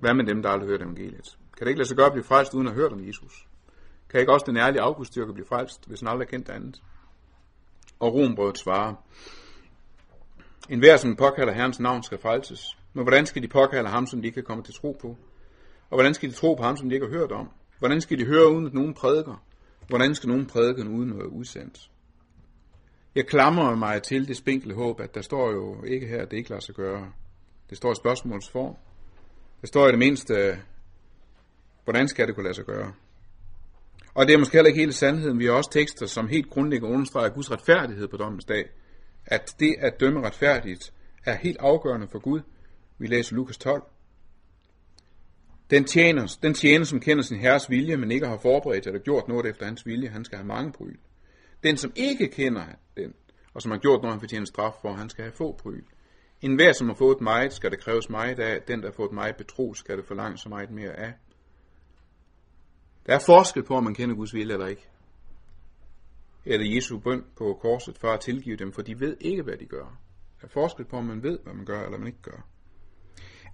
Hvad med dem, der aldrig har hørt evangeliet? Kan det ikke lade sig gøre at blive frelst uden at have hørt om Jesus? Kan ikke også den ærlige auguststyrke blive frelst, hvis han aldrig har kendt andet? Og Rombrødet svarer, en hver, som påkalder Herrens navn, skal frelses. Men hvordan skal de påkalde ham, som de ikke kan komme til tro på? Og hvordan skal de tro på ham, som de ikke har hørt om? Hvordan skal de høre, uden at nogen prædiker? Hvordan skal nogen prædike, uden noget udsendt? Jeg klamrer mig til det spinkle håb, at der står jo ikke her, at det ikke lader sig gøre. Det står i spørgsmålsform. Det står i det mindste, hvordan skal det kunne lade sig gøre? Og det er måske heller ikke hele sandheden. Vi har også tekster, som helt grundlæggende understreger Guds retfærdighed på dommens dag. At det at dømme retfærdigt er helt afgørende for Gud. Vi læser Lukas 12. Den tjener, den tjener, som kender sin herres vilje, men ikke har forberedt eller gjort noget efter hans vilje, han skal have mange bryl. Den, som ikke kender den, og som har gjort noget, han fortjener straf for, han skal have få bryl. En hver, som har fået meget, skal det kræves meget af. Den, der har fået meget betro, skal det forlange så meget mere af. Der er forskel på, om man kender Guds vilje eller ikke. Eller Jesu bøn på korset for at tilgive dem, for de ved ikke, hvad de gør. Der er forskel på, om man ved, hvad man gør, eller man ikke gør.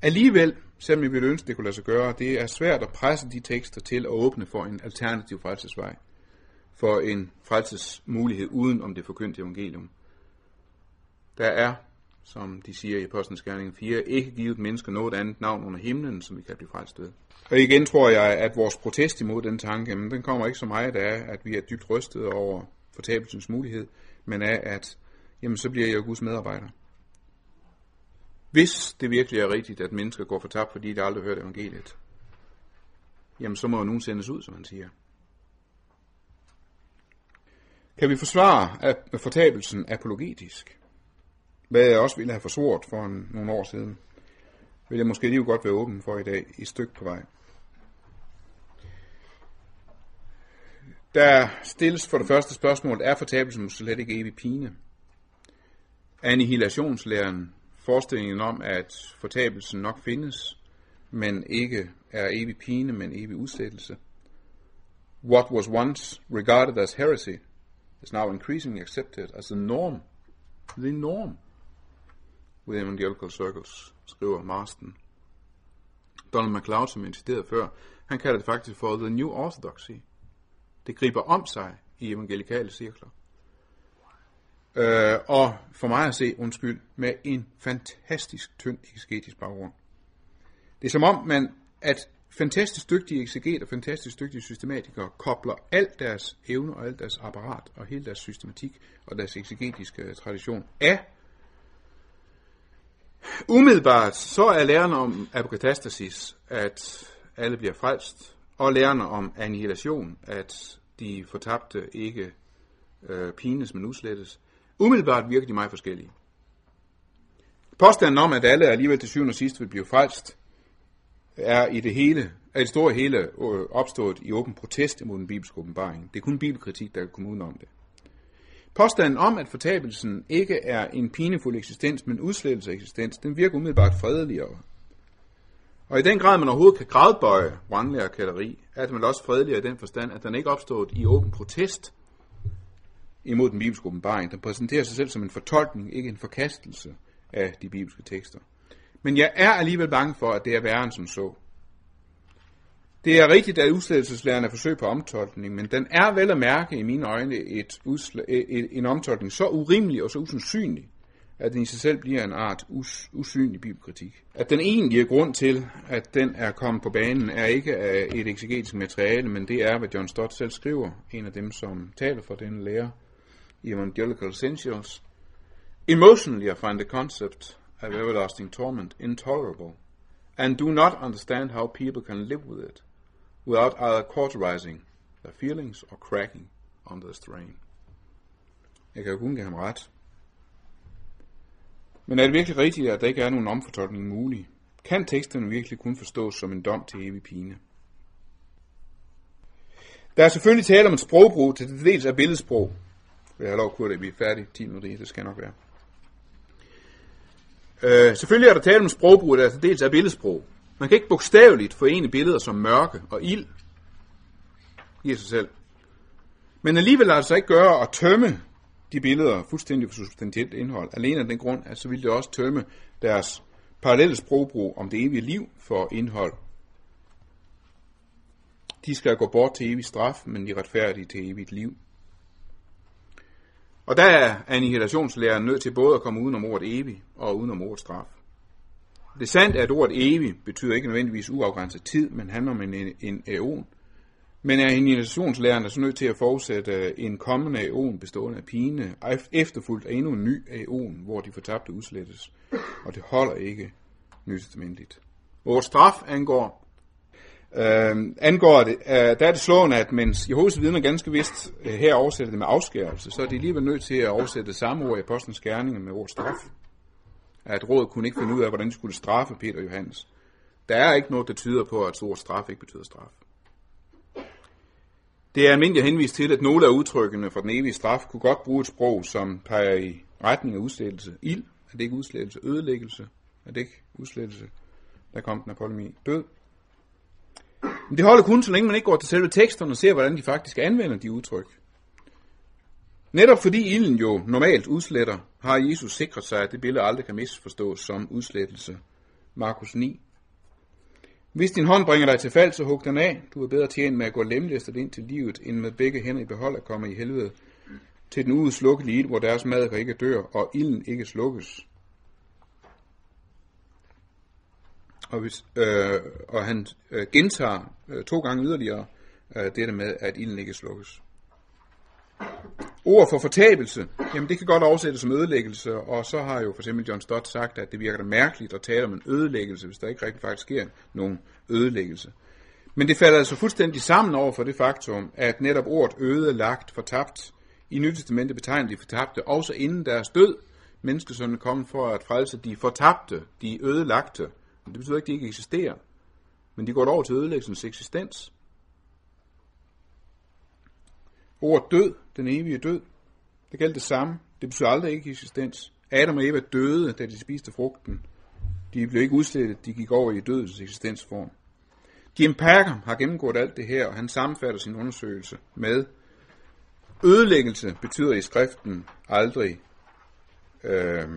Alligevel, selvom vi ville ønske, det kunne lade sig gøre, det er svært at presse de tekster til at åbne for en alternativ frelsesvej. For en frelsesmulighed uden om det forkyndte evangelium. Der er, som de siger i Apostlenes Gerning 4, ikke givet mennesker noget andet navn under himlen, som vi kan blive frelst ved. Og igen tror jeg, at vores protest imod den tanke, jamen, den kommer ikke så meget af, at vi er dybt rystet over fortabelsens mulighed, men af, at jamen, så bliver jeg jo Guds medarbejder. Hvis det virkelig er rigtigt, at mennesker går fortabt, fordi de aldrig har hørt evangeliet, jamen så må jo nogen sendes ud, som han siger. Kan vi forsvare at fortabelsen apologetisk? Hvad jeg også ville have forsvoret for en, nogle år siden, vil jeg måske lige godt være åben for i dag, i stykke på vej. Der stilles for det første spørgsmål, er fortabelsen slet ikke evig pine? Annihilationslæren forestillingen om, at fortabelsen nok findes, men ikke er evig pine, men evig udsættelse. What was once regarded as heresy is now increasingly accepted as the norm. The norm within evangelical circles, skriver Marston. Donald MacLeod, som insisterede før, han kalder det faktisk for the new orthodoxy. Det griber om sig i evangelikale cirkler. Øh, og for mig at se, undskyld, med en fantastisk tynd eksegetisk baggrund. Det er som om, man, at fantastisk dygtige eksegeter, fantastisk dygtige systematikere kobler alt deres evne og alt deres apparat og hele deres systematik og deres eksegetiske tradition af Umiddelbart så er læren om apokatastasis, at alle bliver frelst, og læren om annihilation, at de fortabte ikke øh, pines, men udslettes. Umiddelbart virker de meget forskellige. Påstanden om, at alle alligevel til syvende og sidst vil blive frelst, er i det hele, er det store hele øh, opstået i åben protest imod den bibelske åbenbaring. Det er kun bibelkritik, der kan komme udenom det. Påstanden om, at fortabelsen ikke er en pinefuld eksistens, men udslettelse af eksistens, den virker umiddelbart fredeligere. Og i den grad, man overhovedet kan gradbøje vranglærer kalderi, er det også fredeligere i den forstand, at den ikke opstået i åben protest imod den bibelske åbenbaring. Den præsenterer sig selv som en fortolkning, ikke en forkastelse af de bibelske tekster. Men jeg er alligevel bange for, at det er værre end som så. Det er rigtigt, at udslættelseslæren er forsøg på omtolkning, men den er vel at mærke i mine øjne et usl- et, en omtolkning så urimelig og så usandsynlig, at den i sig selv bliver en art us- usynlig bibelkritik. At den egentlige grund til, at den er kommet på banen, er ikke af et eksegetisk materiale, men det er, hvad John Stott selv skriver, en af dem, som taler for denne lære i Evangelical Essentials. Emotionally, I find the concept of everlasting torment intolerable, and do not understand how people can live with it without either cauterizing their feelings or cracking under the strain. Jeg kan jo kun give ham ret. Men er det virkelig rigtigt, at der ikke er nogen omfortolkning mulig? Kan teksterne virkelig kun forstås som en dom til evig pine? Der er selvfølgelig tale om et sprogbrug til det dels er billedsprog. Jeg har lov at vi er færdige 10 minutter det skal nok være. Øh, selvfølgelig er der tale om sprogbrug, der til dels er billedsprog. Man kan ikke bogstaveligt forene billeder som mørke og ild i sig selv. Men alligevel lader det sig ikke gøre at tømme de billeder fuldstændig for substantielt indhold. Alene af den grund, at så ville det også tømme deres parallelle sprogbrug om det evige liv for indhold. De skal gå bort til evig straf, men de retfærdige til evigt liv. Og der er annihilationslæren nødt til både at komme uden om ordet evig og uden om ordet straf. Det er sandt, at ordet evig betyder ikke nødvendigvis uafgrænset tid, men handler om en, en æon. Men er annihilationslæren så altså nødt til at forudsætte øh, en kommende æon bestående af pine, efterfulgt af endnu en ny æon, hvor de fortabte udslettes. Og det holder ikke nytestamentligt. Vores straf angår, øh, angår det, øh, der er det slående, at mens Jehovas vidner ganske vist øh, her oversætter det med afskærelse, så er de alligevel nødt til at oversætte det samme ord i apostlenes gerninger med ordet straf. At rådet kunne ikke finde ud af, hvordan de skulle straffe Peter og Johannes. Der er ikke noget, der tyder på, at stor straf ikke betyder straf. Det er almindeligt at henvise til, at nogle af udtrykkene for den evige straf kunne godt bruge et sprog, som peger i retning af udslettelse. Ild, er det ikke udslettelse? Ødelæggelse, er det ikke udslettelse? Der kom den apolemi. Død. Men det holder kun, så længe man ikke går til selve teksterne og ser, hvordan de faktisk anvender de udtryk. Netop fordi ilden jo normalt udsletter, har Jesus sikret sig, at det billede aldrig kan misforstås som udslettelse. Markus 9. Hvis din hånd bringer dig til fald, så hug den af. Du er bedre tjent med at gå lemlæstet ind til livet, end med begge hænder i behold at komme i helvede til den uudslukkelige ild, hvor deres mad ikke dør, og ilden ikke slukkes. Og, hvis, øh, og han øh, gentager øh, to gange yderligere øh, dette med, at ilden ikke slukkes. Ord for fortabelse, jamen det kan godt oversættes som ødelæggelse, og så har jo for eksempel John Stott sagt, at det virker da mærkeligt at tale om en ødelæggelse, hvis der ikke rigtig faktisk sker nogen ødelæggelse. Men det falder altså fuldstændig sammen over for det faktum, at netop ordet ødelagt, fortabt, i Nytestamentet betegner de fortabte, også inden deres død. Menneskesønnen kom for at frelse de fortabte, de ødelagte. Men det betyder ikke, at de ikke eksisterer. Men de går over til ødelæggelsens eksistens. Ordet død, den evige død, det gælder det samme. Det betyder aldrig ikke eksistens. Adam og Eva døde, da de spiste frugten. De blev ikke udslettet, de gik over i dødens eksistensform. Jim Packer har gennemgået alt det her, og han sammenfatter sin undersøgelse med, ødelæggelse betyder i skriften aldrig, øh,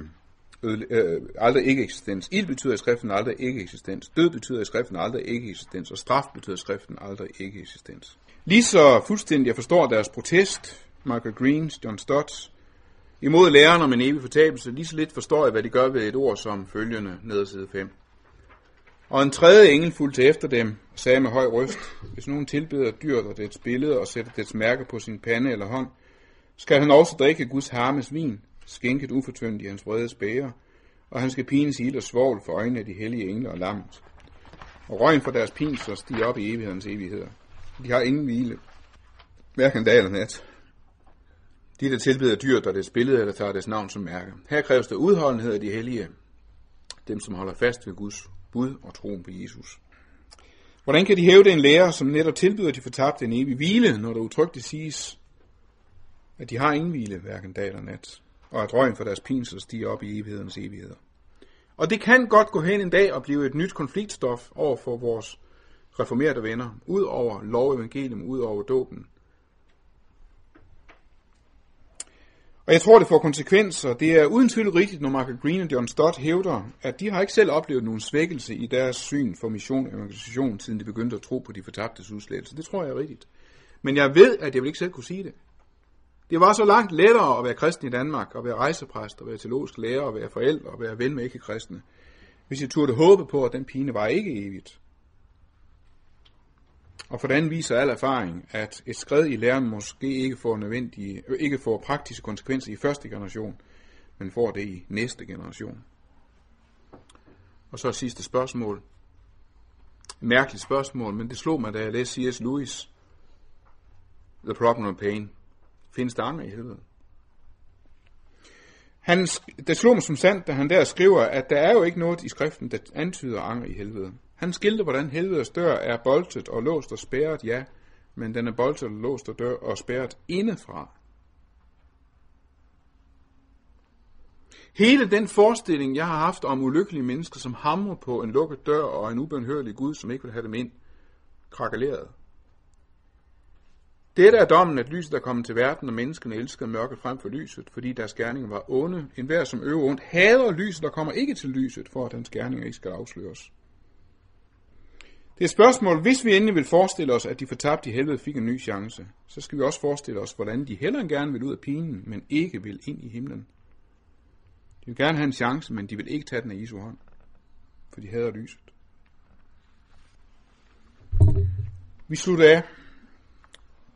øh, aldrig ikke eksistens. Ild betyder i skriften aldrig ikke eksistens. Død betyder i skriften aldrig ikke eksistens. Og straf betyder i skriften aldrig ikke eksistens. Lige så fuldstændig jeg forstår deres protest, Michael Greens, John Stotts, imod læreren om en evig fortabelse, lige så lidt forstår jeg, hvad de gør ved et ord som følgende ned side 5. Og en tredje engel fulgte efter dem, sagde med høj røst, hvis nogen tilbeder dyret og dets billede og sætter dets mærke på sin pande eller hånd, skal han også drikke Guds harmes vin, skænket ufortyndt i hans vrede spæger, og han skal pines ild og svovl for øjnene af de hellige engle og lammet. Og røgen fra deres pinsler stiger op i evighedens evigheder. De har ingen hvile, hverken dag eller nat. De, der tilbeder dyr, der det billede eller tager deres navn som mærke. Her kræves der udholdenhed af de hellige, dem som holder fast ved Guds bud og troen på Jesus. Hvordan kan de hæve en lærer, som netop tilbyder de fortabte en evig hvile, når der utrygtigt siges, at de har ingen hvile, hverken dag eller nat, og at røgen for deres pinsel stiger op i evighedens evigheder. Og det kan godt gå hen en dag og blive et nyt konfliktstof over for vores reformerede venner, ud over lov evangelium, ud over dåben. Og jeg tror, det får konsekvenser. Det er uden tvivl rigtigt, når Michael Green og John Stott hævder, at de har ikke selv oplevet nogen svækkelse i deres syn for mission og evangelisation, siden de begyndte at tro på de fortabte udslættelse. Det tror jeg er rigtigt. Men jeg ved, at jeg vil ikke selv kunne sige det. Det var så langt lettere at være kristen i Danmark, at være rejsepræst, at være teologisk lærer, at være forældre, at være ven med ikke-kristne, hvis jeg turde håbe på, at den pine var ikke evigt. Og for den viser al erfaring, at et skred i læren måske ikke får, nødvendige, ikke får praktiske konsekvenser i første generation, men får det i næste generation. Og så sidste spørgsmål. Mærkeligt spørgsmål, men det slog mig, da jeg læste C.S. Lewis, The Problem of Pain. Findes der anger i helvede? Han, det slog mig som sandt, da han der skriver, at der er jo ikke noget i skriften, der antyder anger i helvede. Han skilte, hvordan helvedes dør er boltet og låst og spærret, ja, men den er boltet og låst og dør og spærret indefra. Hele den forestilling, jeg har haft om ulykkelige mennesker, som hamrer på en lukket dør og en ubønhørlig Gud, som ikke vil have dem ind, krakaleret. Dette er dommen, at lyset er kommet til verden, og menneskene elskede mørket frem for lyset, fordi deres gerninger var onde. En hver, som øver ondt, hader lyset og kommer ikke til lyset, for at hans gerninger ikke skal afsløres. Det er et spørgsmål, hvis vi endelig vil forestille os, at de fortabte i helvede fik en ny chance, så skal vi også forestille os, hvordan de heller gerne vil ud af pinen, men ikke vil ind i himlen. De vil gerne have en chance, men de vil ikke tage den af Jesu hånd, for de hader lyset. Vi slutter af.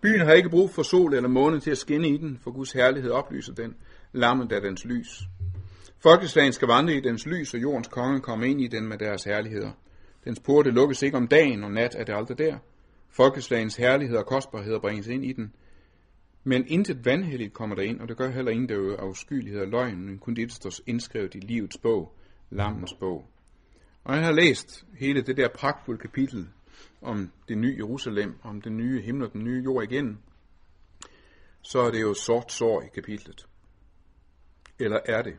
Byen har ikke brug for sol eller måne til at skinne i den, for Guds herlighed oplyser den, lammet af dens lys. Folkeslagen skal vandre i dens lys, og jordens konge kommer ind i den med deres herligheder. Dens porte lukkes ikke om dagen, og nat er det aldrig der. Folkeslagens herlighed og kostbarhed bringes ind i den. Men intet vandhelligt kommer der ind, og det gør heller ingen, der øver afskyelighed og løgn, men kun det, der står indskrevet i livets bog, lammens bog. Og jeg har læst hele det der pragtfulde kapitel om det nye Jerusalem, om den nye himmel og den nye jord igen, så er det jo sort sår i kapitlet. Eller er det?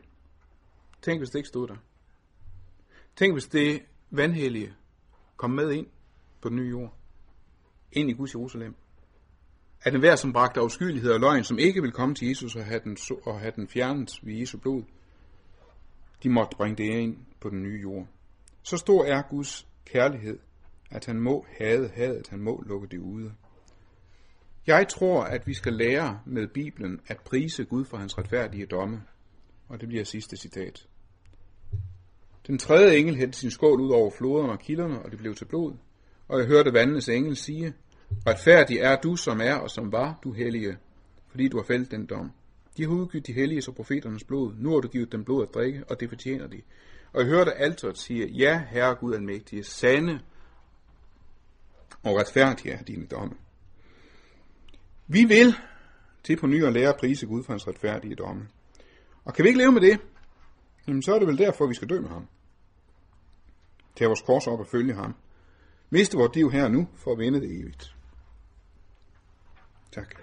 Tænk, hvis det ikke stod der. Tænk, hvis det vandhellige kom med ind på den nye jord. Ind i Guds Jerusalem. At enhver, som bragte afskyelighed og løgn, som ikke vil komme til Jesus og have den, og have den fjernet ved Jesu blod, de måtte bringe det ind på den nye jord. Så stor er Guds kærlighed, at han må hade hadet, han må lukke det ude. Jeg tror, at vi skal lære med Bibelen at prise Gud for hans retfærdige domme. Og det bliver sidste citat. Den tredje engel hældte sin skål ud over floderne og kilderne, og det blev til blod. Og jeg hørte vandenes engel sige, Retfærdig er du, som er og som var, du hellige, fordi du har fældt den dom. De har udgivet de hellige og profeternes blod. Nu har du givet dem blod at drikke, og det fortjener de. Og jeg hørte alteret sige, Ja, Herre Gud almægtige, sande og retfærdige er dine domme. Vi vil til på ny at lære at prise Gud for hans retfærdige domme. Og kan vi ikke leve med det, jamen så er det vel derfor, vi skal dø med ham. Tag vores kors op og følge ham. Miste vores liv her nu for at vinde det evigt. Tak.